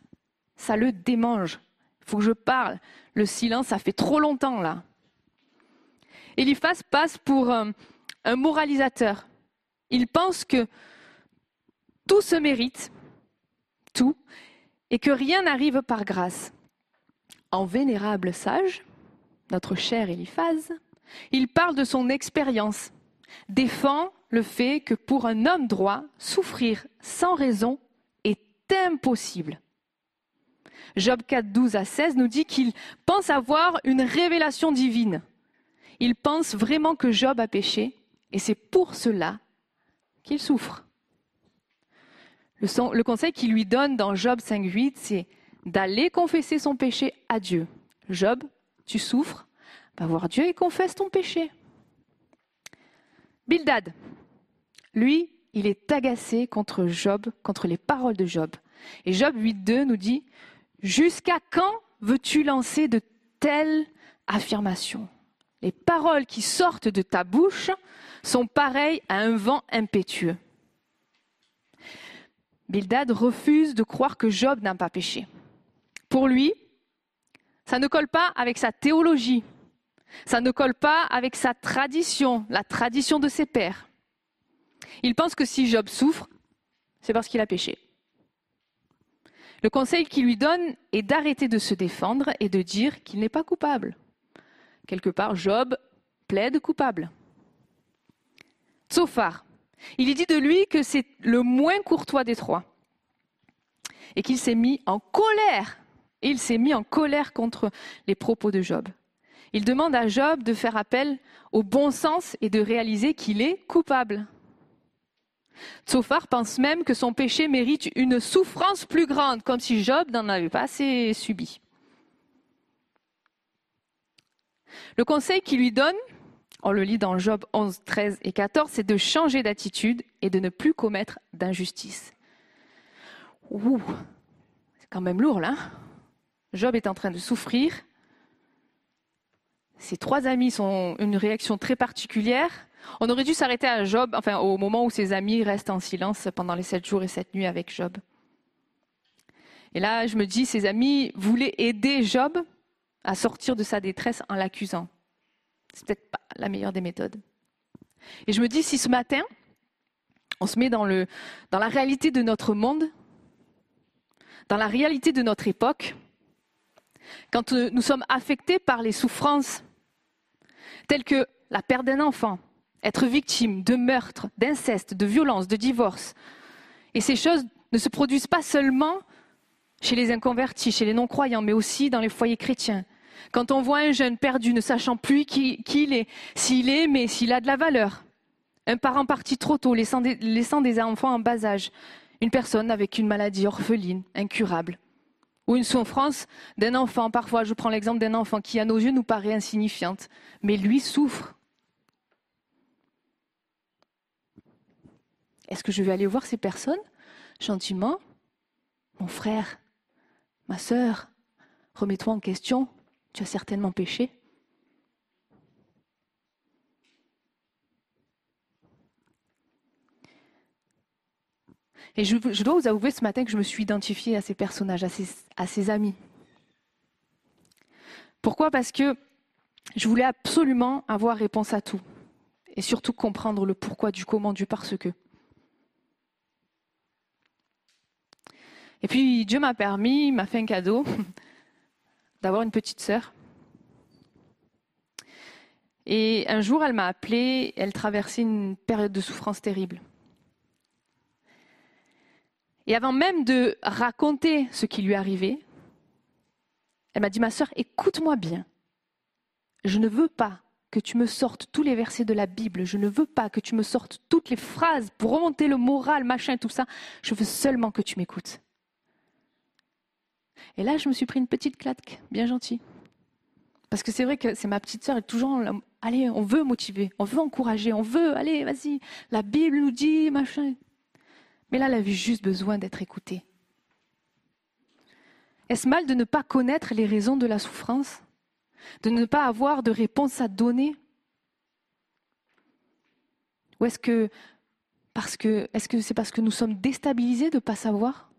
Ça le démange. Il faut que je parle. Le silence, ça fait trop longtemps là. Eliphaz passe pour un, un moralisateur. Il pense que tout se mérite, tout, et que rien n'arrive par grâce en vénérable sage, notre cher Eliphaz, il parle de son expérience, défend le fait que pour un homme droit, souffrir sans raison est impossible. Job 4, 12 à 16 nous dit qu'il pense avoir une révélation divine. Il pense vraiment que Job a péché et c'est pour cela qu'il souffre. Le, conseil qu'il lui donne dans Job 5, 8, c'est d'aller confesser son péché à Dieu. Job, tu souffres, va voir Dieu et confesse ton péché. Bildad, lui, il est agacé contre Job, contre les paroles de Job. Et Job 8.2 nous dit, Jusqu'à quand veux-tu lancer de telles affirmations? Les paroles qui sortent de ta bouche sont pareilles à un vent impétueux. Bildad refuse de croire que Job n'a pas péché. Pour lui, ça ne colle pas avec sa théologie, ça ne colle pas avec sa tradition, la tradition de ses pères. Il pense que si Job souffre, c'est parce qu'il a péché. Le conseil qu'il lui donne est d'arrêter de se défendre et de dire qu'il n'est pas coupable. Quelque part, Job plaide coupable. Tsophar, il dit de lui que c'est le moins courtois des trois et qu'il s'est mis en colère. Il s'est mis en colère contre les propos de Job. Il demande à Job de faire appel au bon sens et de réaliser qu'il est coupable. Tsophar pense même que son péché mérite une souffrance plus grande, comme si Job n'en avait pas assez subi. Le conseil qu'il lui donne, on le lit dans Job 11, 13 et 14, c'est de changer d'attitude et de ne plus commettre d'injustice. Ouh, c'est quand même lourd là. Job est en train de souffrir. Ses trois amis ont une réaction très particulière. On aurait dû s'arrêter à Job, enfin au moment où ses amis restent en silence pendant les sept jours et sept nuits avec Job. Et là, je me dis, ses amis voulaient aider Job à sortir de sa détresse en l'accusant. C'est peut-être pas la meilleure des méthodes. Et je me dis, si ce matin, on se met dans, dans la réalité de notre monde, dans la réalité de notre époque, quand nous sommes affectés par les souffrances telles que la perte d'un enfant, être victime de meurtre, d'inceste, de violence, de divorce. Et ces choses ne se produisent pas seulement chez les inconvertis, chez les non-croyants, mais aussi dans les foyers chrétiens. Quand on voit un jeune perdu, ne sachant plus qui, il est, s'il est, mais s'il a de la valeur. Un parent parti trop tôt, laissant des, laissant des enfants en bas âge. Une personne avec une maladie orpheline, incurable. Ou une souffrance d'un enfant, parfois je prends l'exemple d'un enfant qui à nos yeux nous paraît insignifiante, mais lui souffre. Est-ce que je vais aller voir ces personnes? Gentiment. Mon frère, ma sœur, remets-toi en question, tu as certainement péché. Et je, dois vous avouer ce matin que je me suis identifiée à ces personnages, à ces, amis. Pourquoi? Parce que je voulais absolument avoir réponse à tout. Et surtout comprendre le pourquoi du comment du parce que. Et puis Dieu m'a permis, m'a fait un cadeau d'avoir une petite sœur. Et un jour, elle m'a appelée, elle traversait une période de souffrance terrible. Et avant même de raconter ce qui lui arrivait, elle m'a dit, ma sœur, écoute-moi bien. Je ne veux pas que tu me sortes tous les versets de la Bible. Je ne veux pas que tu me sortes toutes les phrases pour remonter le moral, machin, tout ça. Je veux seulement que tu m'écoutes. Et là, je me suis pris une petite claque, bien gentille. Parce que c'est vrai que c'est ma petite sœur, elle est toujours, allez, on veut motiver, on veut encourager, on veut, allez, vas-y, la Bible nous dit, machin. Mais là, elle avait juste besoin d'être écoutée. Est-ce mal de ne pas connaître les raisons de la souffrance? De ne pas avoir de réponse à donner? Ou est-ce que parce est-ce que c'est parce que nous sommes déstabilisés de ne pas savoir?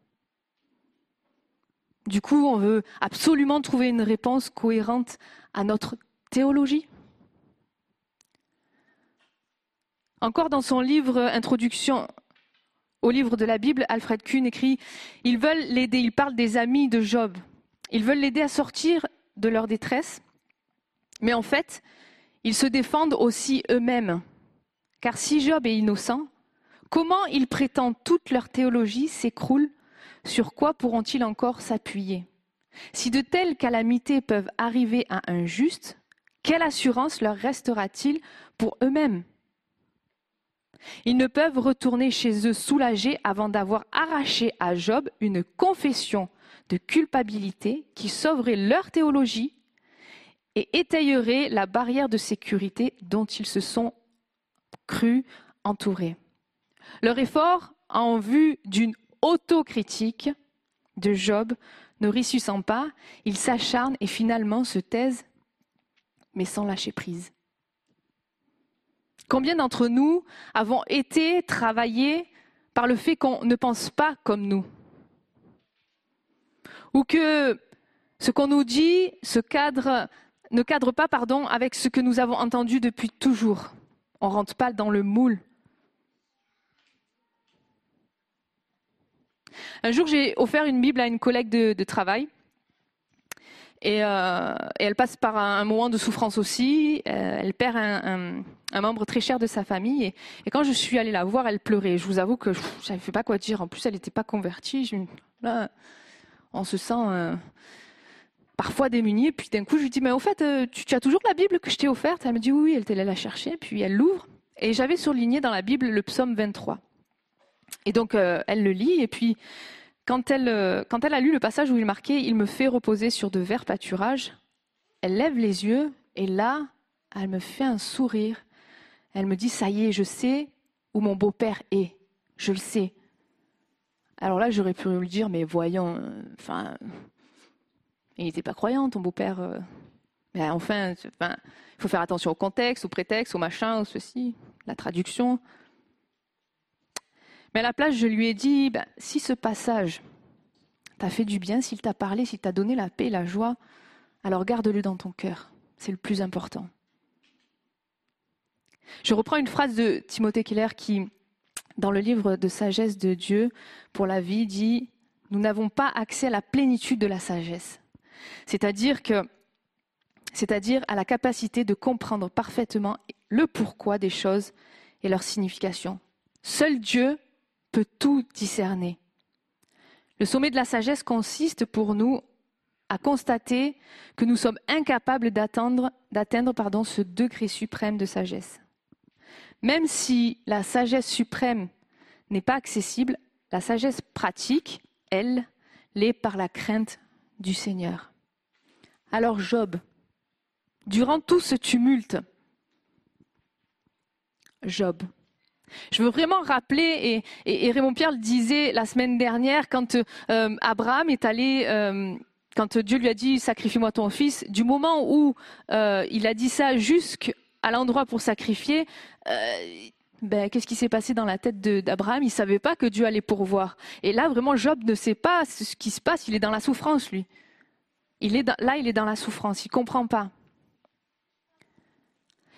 Du coup, on veut absolument trouver une réponse cohérente à notre théologie? Encore dans son livre Introduction au livre de la Bible, Alfred Kuhn écrit Ils veulent l'aider, il parle des amis de Job. Ils veulent l'aider à sortir de leur détresse, mais en fait, ils se défendent aussi eux-mêmes. Car si Job est innocent, comment ils prétendent toute leur théologie s'écroule? Sur quoi pourront-ils encore s'appuyer? Si de telles calamités peuvent arriver à un juste, quelle assurance leur restera-t-il pour eux-mêmes? Ils ne peuvent retourner chez eux soulagés avant d'avoir arraché à Job une confession de culpabilité qui sauverait leur théologie et étayerait la barrière de sécurité dont ils se sont crus entourés. Leur effort en vue d'une autocritique de Job, ne réussissant pas, il s'acharne et finalement se taise, mais sans lâcher prise. Combien d'entre nous avons été travaillés par le fait qu'on ne pense pas comme nous Ou que ce qu'on nous dit ne cadre pas pardon, avec ce que nous avons entendu depuis toujours On ne rentre pas dans le moule. Un jour, j'ai offert une Bible à une collègue de, travail. Euh, et, elle passe par un, moment de souffrance aussi. Euh, elle perd un, membre très cher de sa famille. Et, quand je suis allée la voir, elle pleurait. Je vous avoue que je ne savais pas quoi dire. En plus, elle n'était pas convertie. là, on se sent euh, parfois démunie. Et puis d'un coup, je lui dis, mais au fait, tu, as toujours la Bible que je t'ai offerte? Elle me dit, oui, elle était allée la chercher. Puis elle l'ouvre. Et j'avais surligné dans la Bible le psaume 23. Et donc, elle le lit, et puis, quand elle, euh, quand elle a lu le passage où il marqué Il me fait reposer sur de verts pâturages, elle lève les yeux, et là, elle me fait un sourire. Elle me dit Ça y est, je sais où mon beau-père est. Je le sais. Alors là, j'aurais pu lui dire Mais voyons, euh, enfin, il n'était pas croyant, ton beau-père. Mais enfin, il faut faire attention au contexte, au prétexte, au machin, au ceci, la traduction. Mais à la place, je lui ai dit, ben, si ce passage t'a fait du bien, s'il t'a parlé, s'il t'a donné la paix, la joie, alors garde-le dans ton cœur. C'est le plus important. Je reprends une phrase de Timothée Keller qui, dans le livre de sagesse de Dieu pour la vie, dit Nous n'avons pas accès à la plénitude de la sagesse. C'est-à-dire que c'est-à-dire à la capacité de comprendre parfaitement le pourquoi des choses et leur signification. Seul Dieu peut tout discerner. Le sommet de la sagesse consiste pour nous à constater que nous sommes incapables d'atteindre, ce degré suprême de sagesse. Même si la sagesse suprême n'est pas accessible, la sagesse pratique, elle, l'est par la crainte du Seigneur. Alors Job, durant tout ce tumulte, Job, je veux vraiment rappeler, et, Raymond Pierre le disait la semaine dernière, quand euh, Abraham est allé, euh, quand Dieu lui a dit sacrifie-moi ton fils, du moment où euh, il a dit ça jusqu'à l'endroit pour sacrifier, ben, qu'est-ce qui s'est passé dans la tête d'Abraham? Il ne savait pas que Dieu allait pourvoir. Et là, vraiment, Job ne sait pas ce qui se passe, il est dans la souffrance, lui. Il est là, il est dans la souffrance, il ne comprend pas.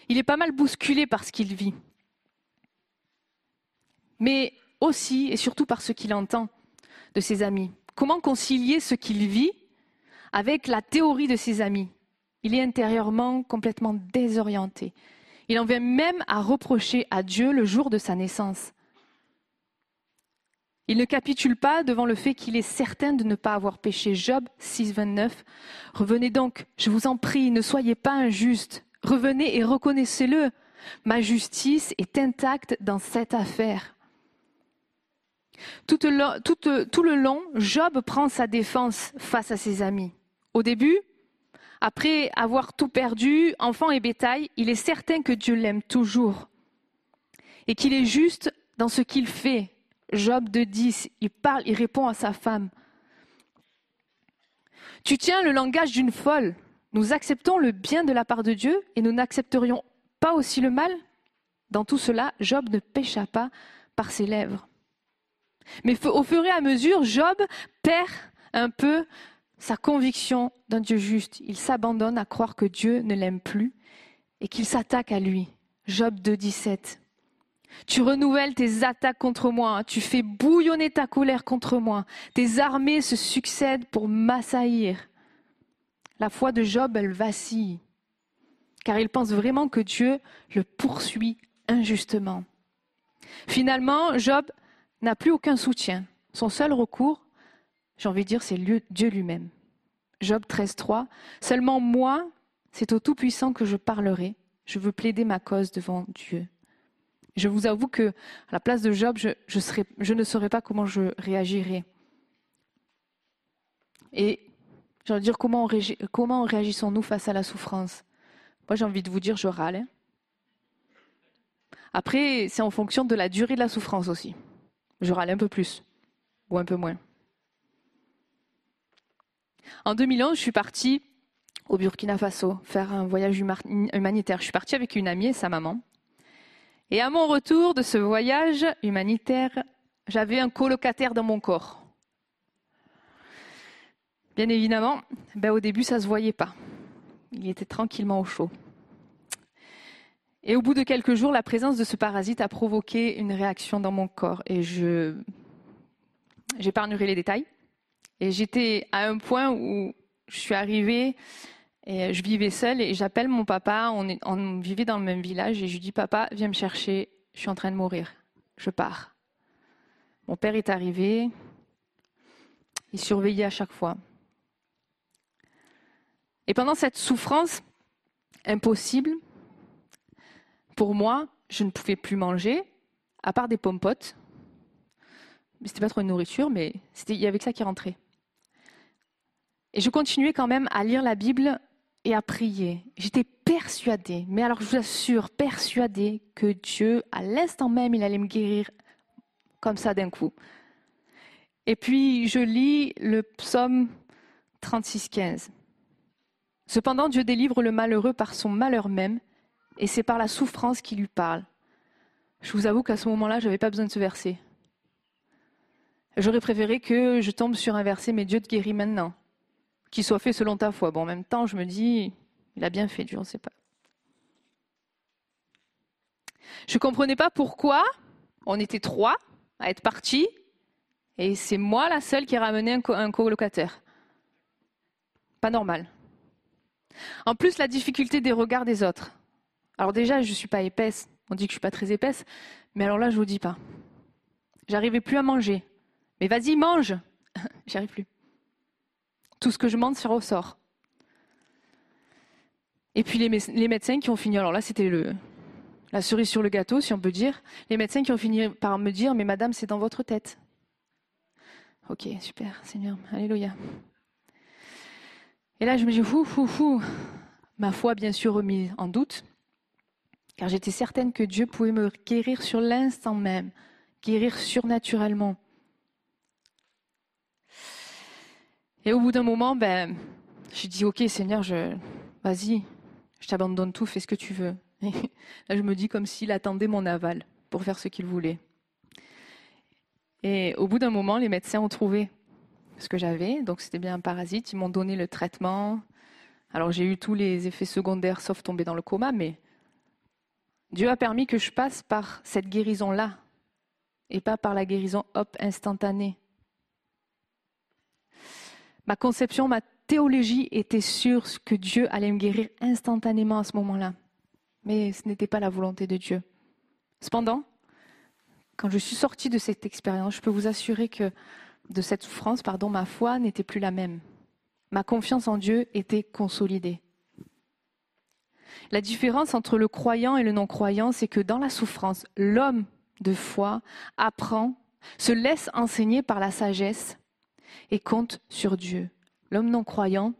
Il est pas mal bousculé par ce qu'il vit mais aussi et surtout par ce qu'il entend de ses amis. Comment concilier ce qu'il vit avec la théorie de ses amis? Il est intérieurement complètement désorienté. Il en vient même à reprocher à Dieu le jour de sa naissance. Il ne capitule pas devant le fait qu'il est certain de ne pas avoir péché. Job 6, 29. Revenez donc, je vous en prie, ne soyez pas injustes. Revenez et reconnaissez-le. Ma justice est intacte dans cette affaire. Tout, le long, Job prend sa défense face à ses amis. Au début, après avoir tout perdu, enfant et bétail, il est certain que Dieu l'aime toujours et qu'il est juste dans ce qu'il fait. Job de 10, il parle, il répond à sa femme. Tu tiens le langage d'une folle. Nous acceptons le bien de la part de Dieu et nous n'accepterions pas aussi le mal? Dans tout cela, Job ne pécha pas par ses lèvres. Mais au fur et à mesure, Job perd un peu sa conviction d'un Dieu juste. Il s'abandonne à croire que Dieu ne l'aime plus et qu'il s'attaque à lui. Job 2, 17. Tu renouvelles tes attaques contre moi, tu fais bouillonner ta colère contre moi, tes armées se succèdent pour m'assaillir. La foi de Job, elle vacille, car il pense vraiment que Dieu le poursuit injustement. Finalement, Job n'a plus aucun soutien. Son seul recours, j'ai envie de dire, c'est Dieu lui-même. Job 13.3, Seulement moi, c'est au Tout-Puissant que je parlerai. Je veux plaider ma cause devant Dieu. Je vous avoue que, à la place de Job, je, ne saurais pas comment je réagirais. Et j'ai envie de dire, comment, comment réagissons-nous face à la souffrance? Moi, j'ai envie de vous dire, je râle. Hein. Après, c'est en fonction de la durée de la souffrance aussi je râle un peu plus ou un peu moins. En 2011, je suis partie au Burkina Faso faire un voyage humanitaire. Je suis partie avec une amie et sa maman. Et à mon retour de ce voyage humanitaire, j'avais un colocataire dans mon corps. Bien évidemment, ben au début, ça ne se voyait pas. Il était tranquillement au chaud. Et au bout de quelques jours, la présence de ce parasite a provoqué une réaction dans mon corps. Et je j'épargnerai les détails. Et j'étais à un point où je suis arrivée et je vivais seule et j'appelle mon papa. On, on vivait dans le même village et je lui dis Papa, viens me chercher. Je suis en train de mourir. Je pars. Mon père est arrivé. Il surveillait à chaque fois. Et pendant cette souffrance impossible, pour moi, je ne pouvais plus manger, à part des pommes potes. C'était pas trop une nourriture, mais il y avait ça qui rentrait. Et je continuais quand même à lire la Bible et à prier. J'étais persuadée, mais alors je vous assure, persuadée que Dieu, à l'instant même, il allait me guérir comme ça d'un coup. Et puis je lis le psaume 36, 15. Cependant, Dieu délivre le malheureux par son malheur même, et c'est par la souffrance qu'il lui parle. Je vous avoue qu'à ce moment-là, je n'avais pas besoin de ce verset. J'aurais préféré que je tombe sur un verset, mais Dieu te guérit maintenant. Qu'il soit fait selon ta foi. Bon, en même temps, je me dis, il a bien fait, Dieu, on ne sait pas. Je ne comprenais pas pourquoi on était trois à être partis, et c'est moi la seule qui ramenait un, un colocataire. Pas normal. En plus, la difficulté des regards des autres. Alors déjà, je ne suis pas épaisse. On dit que je ne suis pas très épaisse. Mais alors là, je ne vous dis pas. J'arrivais plus à manger. Mais vas-y, mange J'y arrive plus. Tout ce que je mange, ça ressort. Et puis les, les, médecins qui ont fini, alors là c'était le, la cerise sur le gâteau, si on peut dire, les médecins qui ont fini par me dire, mais madame, c'est dans votre tête. Ok, super, Seigneur, Alléluia. Et là, je me dis, fou, fou, fou. Ma foi, bien sûr, remise en doute, car j'étais certaine que Dieu pouvait me guérir sur l'instant même, guérir surnaturellement. Et au bout d'un moment, ben, j'ai dit, ok, Seigneur, vas-y, je t'abandonne tout, fais ce que tu veux. Et là, je me dis comme s'il attendait mon aval pour faire ce qu'il voulait. Et au bout d'un moment, les médecins ont trouvé ce que j'avais. Donc c'était bien un parasite. Ils m'ont donné le traitement. Alors j'ai eu tous les effets secondaires sauf tomber dans le coma, mais Dieu a permis que je passe par cette guérison-là et pas par la guérison hop instantanée. Ma conception, ma théologie était sûre que Dieu allait me guérir instantanément à ce moment-là. Mais ce n'était pas la volonté de Dieu. Cependant, quand je suis sortie de cette expérience, je peux vous assurer que de cette souffrance, pardon, ma foi n'était plus la même. Ma confiance en Dieu était consolidée. La différence entre le croyant et le non-croyant, c'est que dans la souffrance, l'homme de foi apprend, se laisse enseigner par la sagesse et compte sur Dieu. L'homme non-croyant,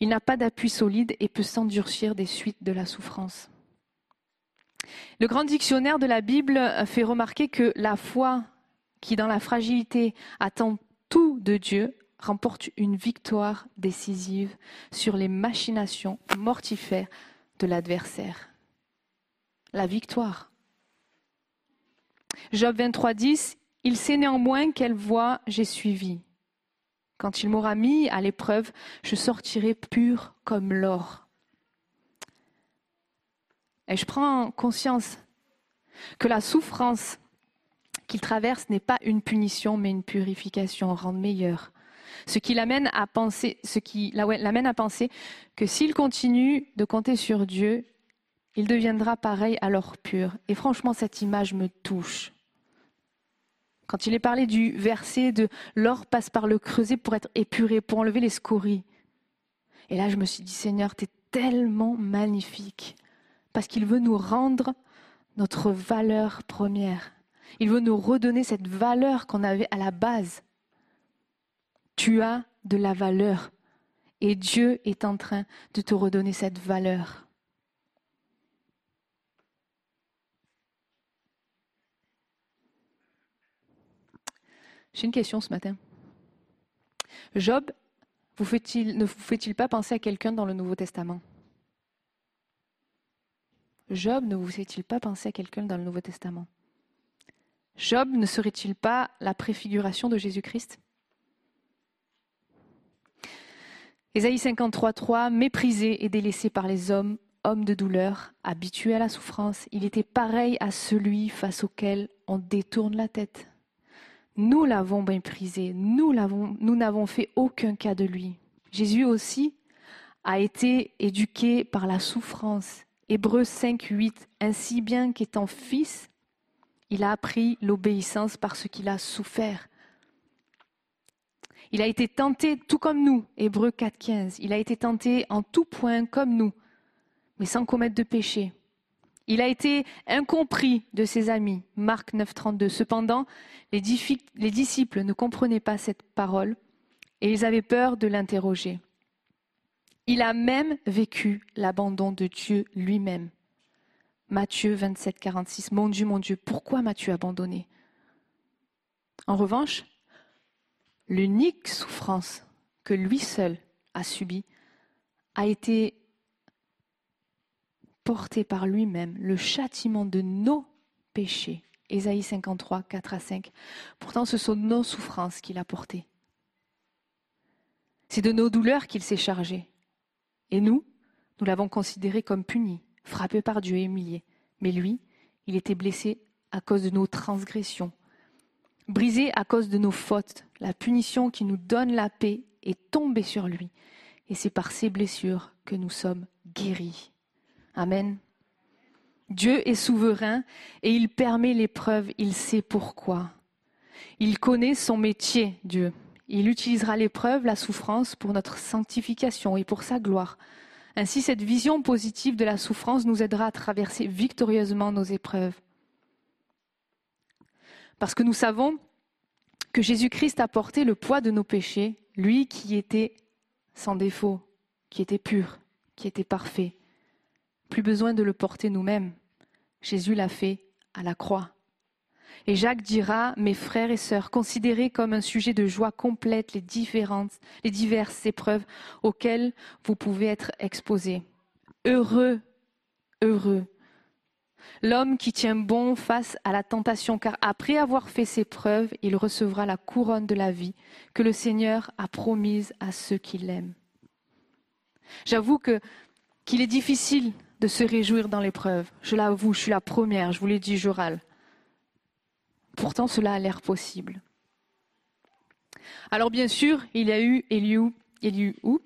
il n'a pas d'appui solide et peut s'endurcir des suites de la souffrance. Le grand dictionnaire de la Bible fait remarquer que la foi qui dans la fragilité attend tout de Dieu, remporte une victoire décisive sur les machinations mortifères de l'adversaire. La victoire. Job 23, 10, il sait néanmoins quelle voie j'ai suivie. Quand il m'aura mis à l'épreuve, je sortirai pur comme l'or. Et je prends conscience que la souffrance qu'il traverse n'est pas une punition, mais une purification, rendre meilleur. Ce qui l'amène à penser, que s'il continue de compter sur Dieu, il deviendra pareil à l'or pur. Et franchement, cette image me touche. Quand il est parlé du verset de l'or passe par le creuset pour être épuré, pour enlever les scories. Et là, je me suis dit, Seigneur, tu es tellement magnifique, parce qu'il veut nous rendre notre valeur première. Il veut nous redonner cette valeur qu'on avait à la base. Tu as de la valeur et Dieu est en train de te redonner cette valeur. J'ai une question ce matin. Job ne vous fait-il pas penser à quelqu'un dans le Nouveau Testament? Job ne vous fait-il pas penser à quelqu'un dans le Nouveau Testament? Job ne serait-il pas la préfiguration de Jésus-Christ? Ésaïe 53.3, méprisé et délaissé par les hommes, homme de douleur, habitué à la souffrance, il était pareil à celui face auquel on détourne la tête. Nous l'avons méprisé, nous n'avons fait aucun cas de lui. Jésus aussi a été éduqué par la souffrance. Hébreux 5, 8, ainsi bien qu'étant fils, il a appris l'obéissance parce qu'il a souffert. Il a été tenté tout comme nous, Hébreux 4, 15. Il a été tenté en tout point comme nous, mais sans commettre de péché. Il a été incompris de ses amis, Marc 9, 32. Cependant, les, les disciples ne comprenaient pas cette parole et ils avaient peur de l'interroger. Il a même vécu l'abandon de Dieu lui-même. Matthieu 27, 46. Mon Dieu, mon Dieu, pourquoi m'as-tu abandonné? En revanche, l'unique souffrance que lui seul a subie a été portée par lui-même, le châtiment de nos péchés. Ésaïe 53, 4 à 5. Pourtant, ce sont nos souffrances qu'il a portées. C'est de nos douleurs qu'il s'est chargé. Et nous, nous l'avons considéré comme puni, frappé par Dieu et humilié. Mais lui, il était blessé à cause de nos transgressions, brisé à cause de nos fautes. La punition qui nous donne la paix est tombée sur lui. Et c'est par ces blessures que nous sommes guéris. Amen. Dieu est souverain et il permet l'épreuve, il sait pourquoi. Il connaît son métier, Dieu. Il utilisera l'épreuve, la souffrance pour notre sanctification et pour sa gloire. Ainsi, cette vision positive de la souffrance nous aidera à traverser victorieusement nos épreuves. Parce que nous savons que Jésus-Christ a porté le poids de nos péchés, lui qui était sans défaut, qui était pur, qui était parfait. Plus besoin de le porter nous-mêmes. Jésus l'a fait à la croix. Et Jacques dira, mes frères et sœurs, considérez comme un sujet de joie complète les diverses épreuves auxquelles vous pouvez être exposés. Heureux, heureux. L'homme qui tient bon face à la tentation, car après avoir fait ses preuves, il recevra la couronne de la vie que le Seigneur a promise à ceux qui l'aiment. J'avoue qu'il est difficile de se réjouir dans l'épreuve. Je l'avoue, je suis la première, je vous l'ai dit, Joral. Pourtant, cela a l'air possible. Alors bien sûr, il y a eu Eliou, Eliou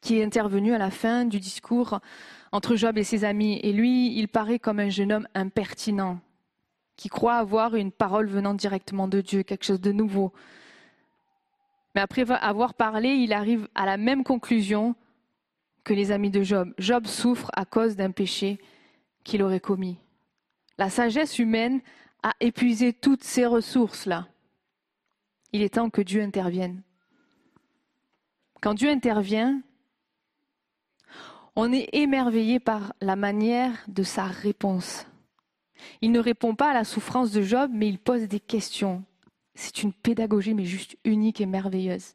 qui est intervenu à la fin du discours entre Job et ses amis. Et lui, il paraît comme un jeune homme impertinent, qui croit avoir une parole venant directement de Dieu, quelque chose de nouveau. Mais après avoir parlé, il arrive à la même conclusion que les amis de Job. Job souffre à cause d'un péché qu'il aurait commis. La sagesse humaine a épuisé toutes ces ressources-là. Il est temps que Dieu intervienne. Quand Dieu intervient, on est émerveillé par la manière de sa réponse. Il ne répond pas à la souffrance de Job, mais il pose des questions. C'est une pédagogie, mais juste unique et merveilleuse.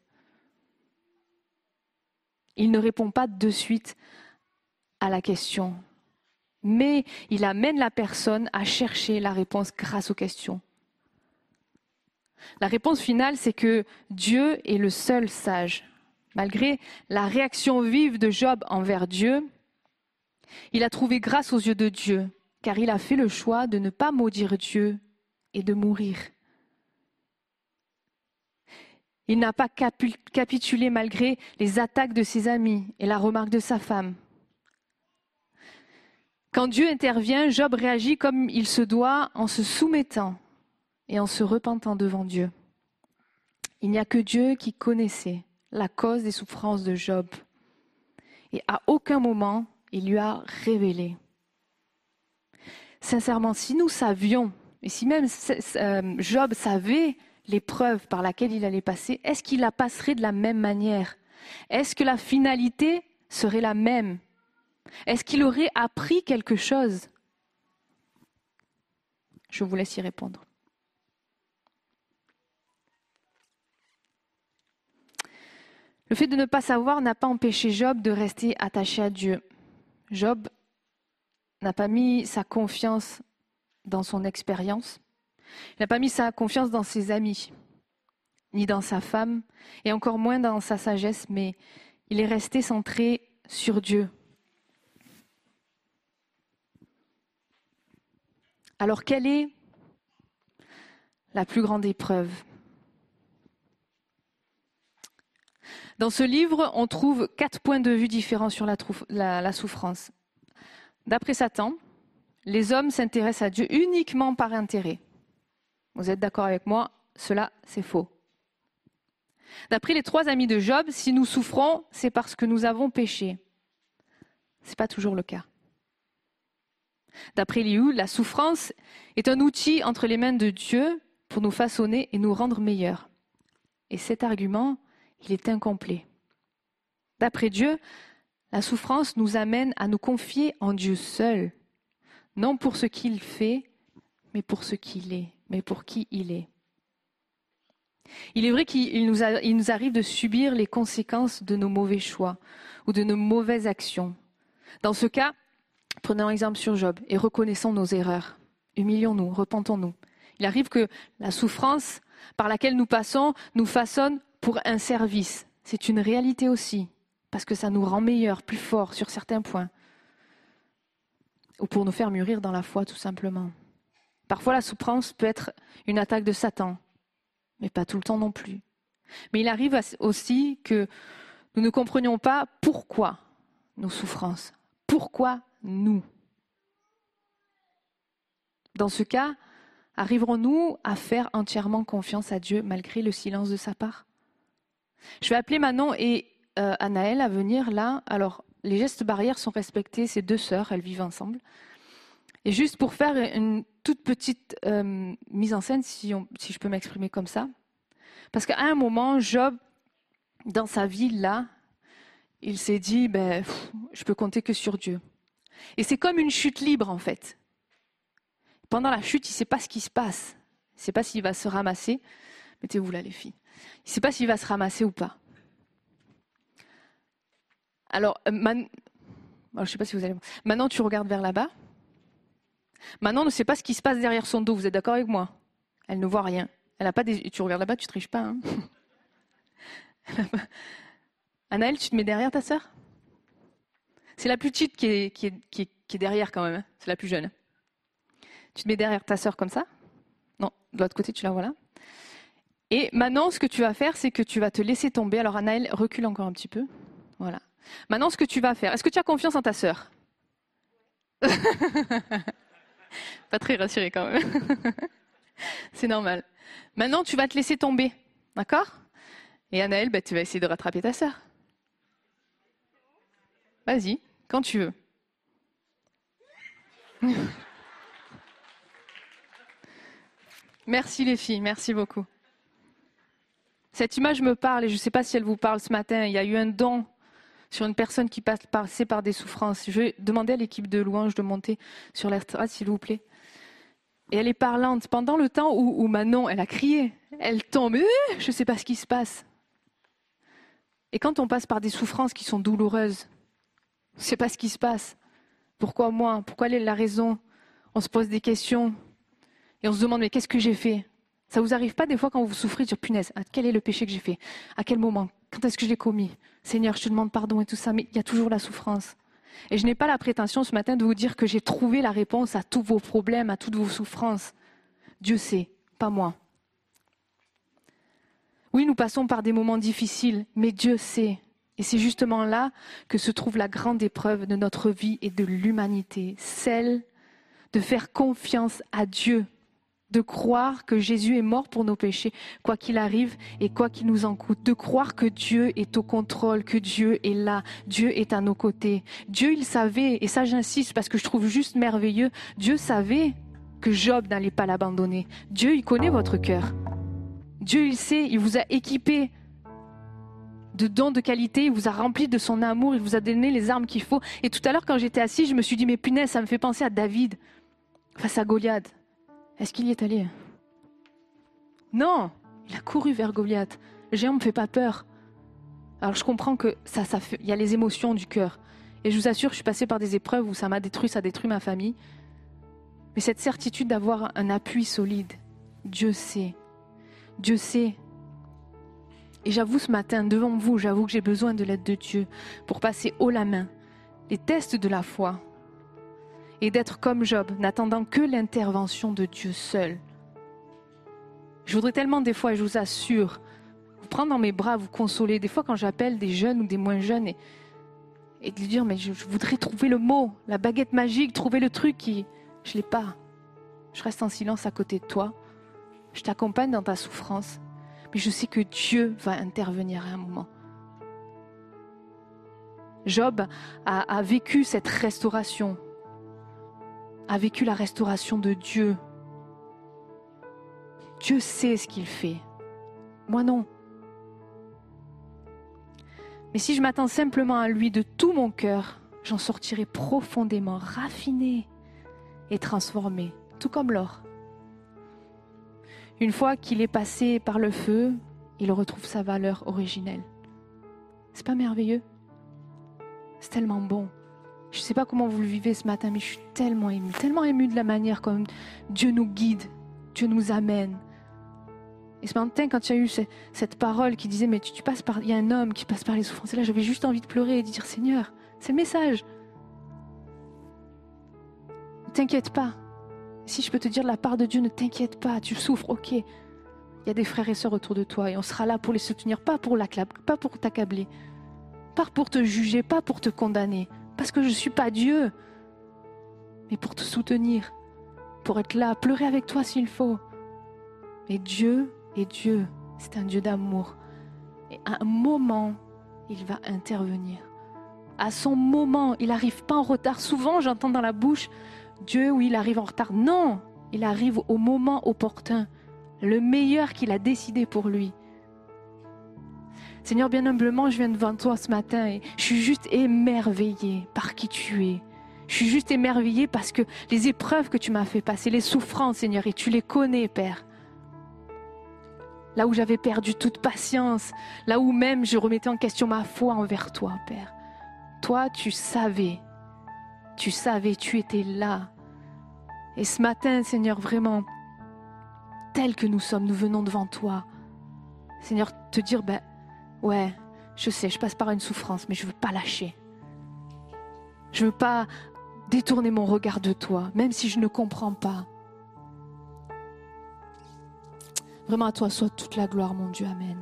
Il ne répond pas de suite à la question mais il amène la personne à chercher la réponse grâce aux questions. La réponse finale, c'est que Dieu est le seul sage. Malgré la réaction vive de Job envers Dieu, il a trouvé grâce aux yeux de Dieu, car il a fait le choix de ne pas maudire Dieu et de mourir. Il n'a pas capitulé malgré les attaques de ses amis et la remarque de sa femme. Quand Dieu intervient, Job réagit comme il se doit en se soumettant et en se repentant devant Dieu. Il n'y a que Dieu qui connaissait la cause des souffrances de Job. Et à aucun moment, il lui a révélé. Sincèrement, si nous savions, et si même euh, Job savait l'épreuve par laquelle il allait passer, est-ce qu'il la passerait de la même manière? Est-ce que la finalité serait la même? Est-ce qu'il aurait appris quelque chose? Je vous laisse y répondre. Le fait de ne pas savoir n'a pas empêché Job de rester attaché à Dieu. Job n'a pas mis sa confiance dans son expérience. Il n'a pas mis sa confiance dans ses amis, ni dans sa femme, et encore moins dans sa sagesse, mais il est resté centré sur Dieu. Alors quelle est la plus grande épreuve? Dans ce livre, on trouve quatre points de vue différents sur la, souffrance. D'après Satan, les hommes s'intéressent à Dieu uniquement par intérêt. Vous êtes d'accord avec moi Cela, c'est faux. D'après les trois amis de Job, si nous souffrons, c'est parce que nous avons péché. Ce n'est pas toujours le cas. D'après Liu, la souffrance est un outil entre les mains de Dieu pour nous façonner et nous rendre meilleurs. Et cet argument il est incomplet. D'après Dieu, la souffrance nous amène à nous confier en Dieu seul, non pour ce qu'il fait, mais pour ce qu'il est, mais pour qui il est. Il est vrai qu'il nous, arrive de subir les conséquences de nos mauvais choix ou de nos mauvaises actions. Dans ce cas, prenons exemple sur Job et reconnaissons nos erreurs. Humilions-nous, repentons-nous. Il arrive que la souffrance par laquelle nous passons nous façonne pour un service. C'est une réalité aussi, parce que ça nous rend meilleurs, plus forts sur certains points. Ou pour nous faire mûrir dans la foi, tout simplement. Parfois, la souffrance peut être une attaque de Satan, mais pas tout le temps non plus. Mais il arrive aussi que nous ne comprenions pas pourquoi nos souffrances, pourquoi nous. Dans ce cas, arriverons-nous à faire entièrement confiance à Dieu malgré le silence de sa part? Je vais appeler Manon et euh, Anaël à venir là. Alors, les gestes barrières sont respectés. Ces deux sœurs, elles vivent ensemble. Et juste pour faire une toute petite euh, mise en scène, si, je peux m'exprimer comme ça. Parce qu'à un moment, Job, dans sa vie là, il s'est dit, ben, je peux compter que sur Dieu. Et c'est comme une chute libre en fait. Pendant la chute, il ne sait pas ce qui se passe. Il ne sait pas s'il va se ramasser. Mettez-vous là les filles. Il ne sait pas s'il va se ramasser ou pas. Alors, euh, je ne sais pas si vous allez. Maintenant, tu regardes vers là-bas. Maintenant, ne sait pas ce qui se passe derrière son dos. Vous êtes d'accord avec moi? Elle ne voit rien. Elle pas. Tu regardes là-bas, tu triches pas. Hein Anaël, tu te mets derrière ta sœur? C'est la plus petite qui est, qui, est, derrière quand même. Hein. C'est la plus jeune. Tu te mets derrière ta sœur comme ça? Non, de l'autre côté, tu la vois là? Et maintenant, ce que tu vas faire, c'est que tu vas te laisser tomber. Alors, Anaël, recule encore un petit peu. Voilà. Maintenant, ce que tu vas faire, est-ce que tu as confiance en ta sœur? Pas très rassuré quand même. c'est normal. Maintenant, tu vas te laisser tomber. D'accord? Et Anaël, bah, tu vas essayer de rattraper ta sœur. Vas-y, quand tu veux. merci les filles, merci beaucoup. Cette image me parle et je ne sais pas si elle vous parle ce matin. Il y a eu un don sur une personne qui passe par des souffrances. Je vais demander à l'équipe de louange de monter sur la s'il vous plaît. Et elle est parlante. Pendant le temps où, Manon, elle a crié, elle tombe, euh, je ne sais pas ce qui se passe. Et quand on passe par des souffrances qui sont douloureuses, on ne sait pas ce qui se passe. Pourquoi moi? Pourquoi la raison? On se pose des questions et on se demande mais qu'est-ce que j'ai fait? Ça vous arrive pas des fois quand vous souffrez, dire punaise, ah, quel est le péché que j'ai fait? À quel moment? Quand est-ce que je l'ai commis? Seigneur, je te demande pardon et tout ça, mais il y a toujours la souffrance. Et je n'ai pas la prétention ce matin de vous dire que j'ai trouvé la réponse à tous vos problèmes, à toutes vos souffrances. Dieu sait, pas moi. Oui, nous passons par des moments difficiles, mais Dieu sait. Et c'est justement là que se trouve la grande épreuve de notre vie et de l'humanité, celle de faire confiance à Dieu de croire que Jésus est mort pour nos péchés, quoi qu'il arrive et quoi qu'il nous en coûte, de croire que Dieu est au contrôle, que Dieu est là, Dieu est à nos côtés. Dieu, il savait, et ça j'insiste parce que je trouve juste merveilleux, Dieu savait que Job n'allait pas l'abandonner. Dieu, il connaît votre cœur. Dieu, il sait, il vous a équipé de dons de qualité, il vous a rempli de son amour, il vous a donné les armes qu'il faut. Et tout à l'heure, quand j'étais assis, je me suis dit, mais punaise, ça me fait penser à David face à Goliath. Est-ce qu'il y est allé? Non, il a couru vers Goliath. Géant ne me fait pas peur. Alors je comprends que ça, ça fait, il y a les émotions du cœur. Et je vous assure, je suis passée par des épreuves où ça m'a détruit, ça détruit ma famille. Mais cette certitude d'avoir un appui solide, Dieu sait. Dieu sait. Et j'avoue ce matin, devant vous, j'avoue que j'ai besoin de l'aide de Dieu pour passer haut la main les tests de la foi et d'être comme Job, n'attendant que l'intervention de Dieu seul. Je voudrais tellement des fois, je vous assure, vous prendre dans mes bras, vous consoler. Des fois, quand j'appelle des jeunes ou des moins jeunes, et, de lui dire, mais je, voudrais trouver le mot, la baguette magique, trouver le truc qui... Je l'ai pas. Je reste en silence à côté de toi. Je t'accompagne dans ta souffrance. Mais je sais que Dieu va intervenir à un moment. Job a vécu cette restauration, a vécu la restauration de Dieu. Dieu sait ce qu'il fait. Moi non. Mais si je m'attends simplement à lui de tout mon cœur, j'en sortirai profondément raffiné et transformé, tout comme l'or. Une fois qu'il est passé par le feu, il retrouve sa valeur originelle. C'est pas merveilleux? C'est tellement bon. Je ne sais pas comment vous le vivez ce matin, mais je suis tellement émue, tellement émue de la manière comme Dieu nous guide, Dieu nous amène. Et ce matin, quand il y a eu ce- cette parole qui disait, mais tu, passes par, il y a un homme qui passe par les souffrances, et là j'avais juste envie de pleurer et de dire, Seigneur, c'est le message. Ne t'inquiète pas. Si je peux te dire la part de Dieu, ne t'inquiète pas, tu souffres, ok. Il y a des frères et sœurs autour de toi et on sera là pour les soutenir, pas pour l'acclab- pas pour t'accabler, pas pour te juger, pas pour te condamner, parce que je ne suis pas Dieu, mais pour te soutenir, pour être là, pleurer avec toi s'il faut. Mais Dieu est Dieu, c'est un Dieu d'amour. Et à un moment, il va intervenir. À son moment, il n'arrive pas en retard. Souvent, j'entends dans la bouche Dieu, oui, il arrive en retard. Non, il arrive au moment opportun, le meilleur qu'il a décidé pour lui. Seigneur, bien humblement, je viens devant toi ce matin et je suis juste émerveillée par qui tu es. Je suis juste émerveillée parce que les épreuves que tu m'as fait passer, les souffrances, Seigneur, et tu les connais, Père. Là où j'avais perdu toute patience, là où même je remettais en question ma foi envers toi, Père. Toi, tu savais, tu savais, tu étais là. Et ce matin, Seigneur, vraiment, tel que nous sommes, nous venons devant toi. Seigneur, te dire, ben, ouais, je sais, je passe par une souffrance, mais je veux pas lâcher. Je veux pas détourner mon regard de toi, même si je ne comprends pas. Vraiment à toi soit toute la gloire, mon Dieu. Amen.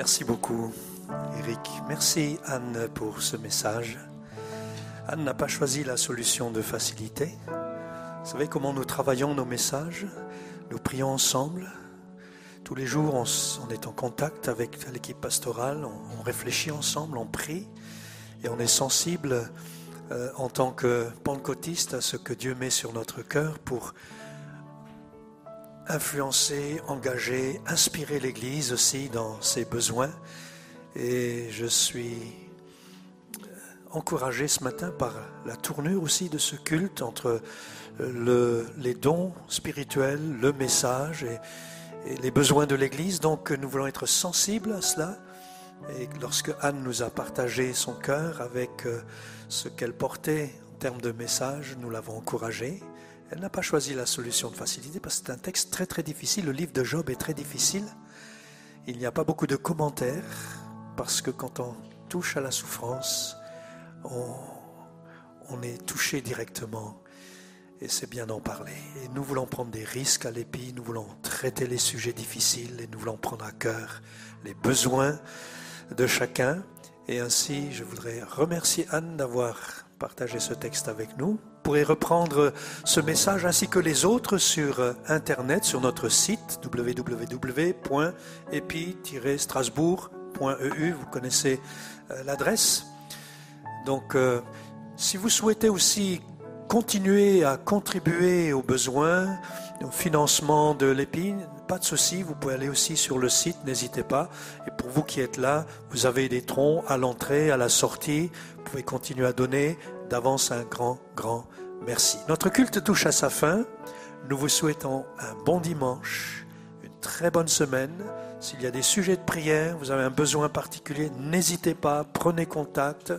Merci beaucoup, Eric. Merci, Anne, pour ce message. Anne n'a pas choisi la solution de facilité. Vous savez comment nous travaillons nos messages? Nous prions ensemble. Tous les jours, on, est en contact avec l'équipe pastorale, on, on réfléchit ensemble, on prie et on est sensible euh, en tant que pentecôtiste à ce que Dieu met sur notre cœur pour influencer, engager, inspirer l'Église aussi dans ses besoins. Et je suis euh, encouragé ce matin par la tournure aussi de ce culte entre euh, le- les dons spirituels, le message et, et les besoins de l'Église. Donc nous voulons être sensibles à cela. Et lorsque Anne nous a partagé son cœur avec euh, ce qu'elle portait en termes de message, nous l'avons encouragée. Elle n'a pas choisi la solution de facilité parce que c'est un texte très très difficile. Le livre de Job est très difficile. Il n'y a pas beaucoup de commentaires parce que quand on touche à la souffrance, on, est touché directement et c'est bien d'en parler. Et nous voulons prendre des risques à l'épi, nous voulons traiter les sujets difficiles et nous voulons prendre à cœur les besoins de chacun. Et ainsi, je voudrais remercier Anne d'avoir partagé ce texte avec nous. Vous pourrez reprendre ce message ainsi que les autres sur euh, Internet, sur notre site www.epi-strasbourg.eu. Vous connaissez euh, l'adresse. Donc, euh, si vous souhaitez aussi continuer à contribuer aux besoins, au financement de l'EPI, pas de souci, vous pouvez aller aussi sur le site, n'hésitez pas. Et pour vous qui êtes là, vous avez des troncs à l'entrée, à la sortie, vous pouvez continuer à donner. D'avance un grand, grand merci. Notre culte touche à sa fin. Nous vous souhaitons un bon dimanche, une très bonne semaine. S'il y a des sujets de prière, vous avez un besoin particulier, n'hésitez pas, prenez contact.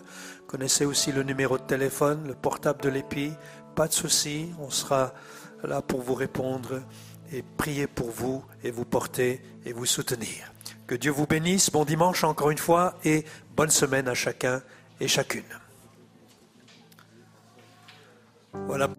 Connaissez aussi le numéro de téléphone, le portable de l'EPI. Pas de souci, on sera là pour vous répondre et prier pour vous et vous porter et vous soutenir. Que Dieu vous bénisse. Bon dimanche encore une fois et bonne semaine à chacun et chacune. Voilà.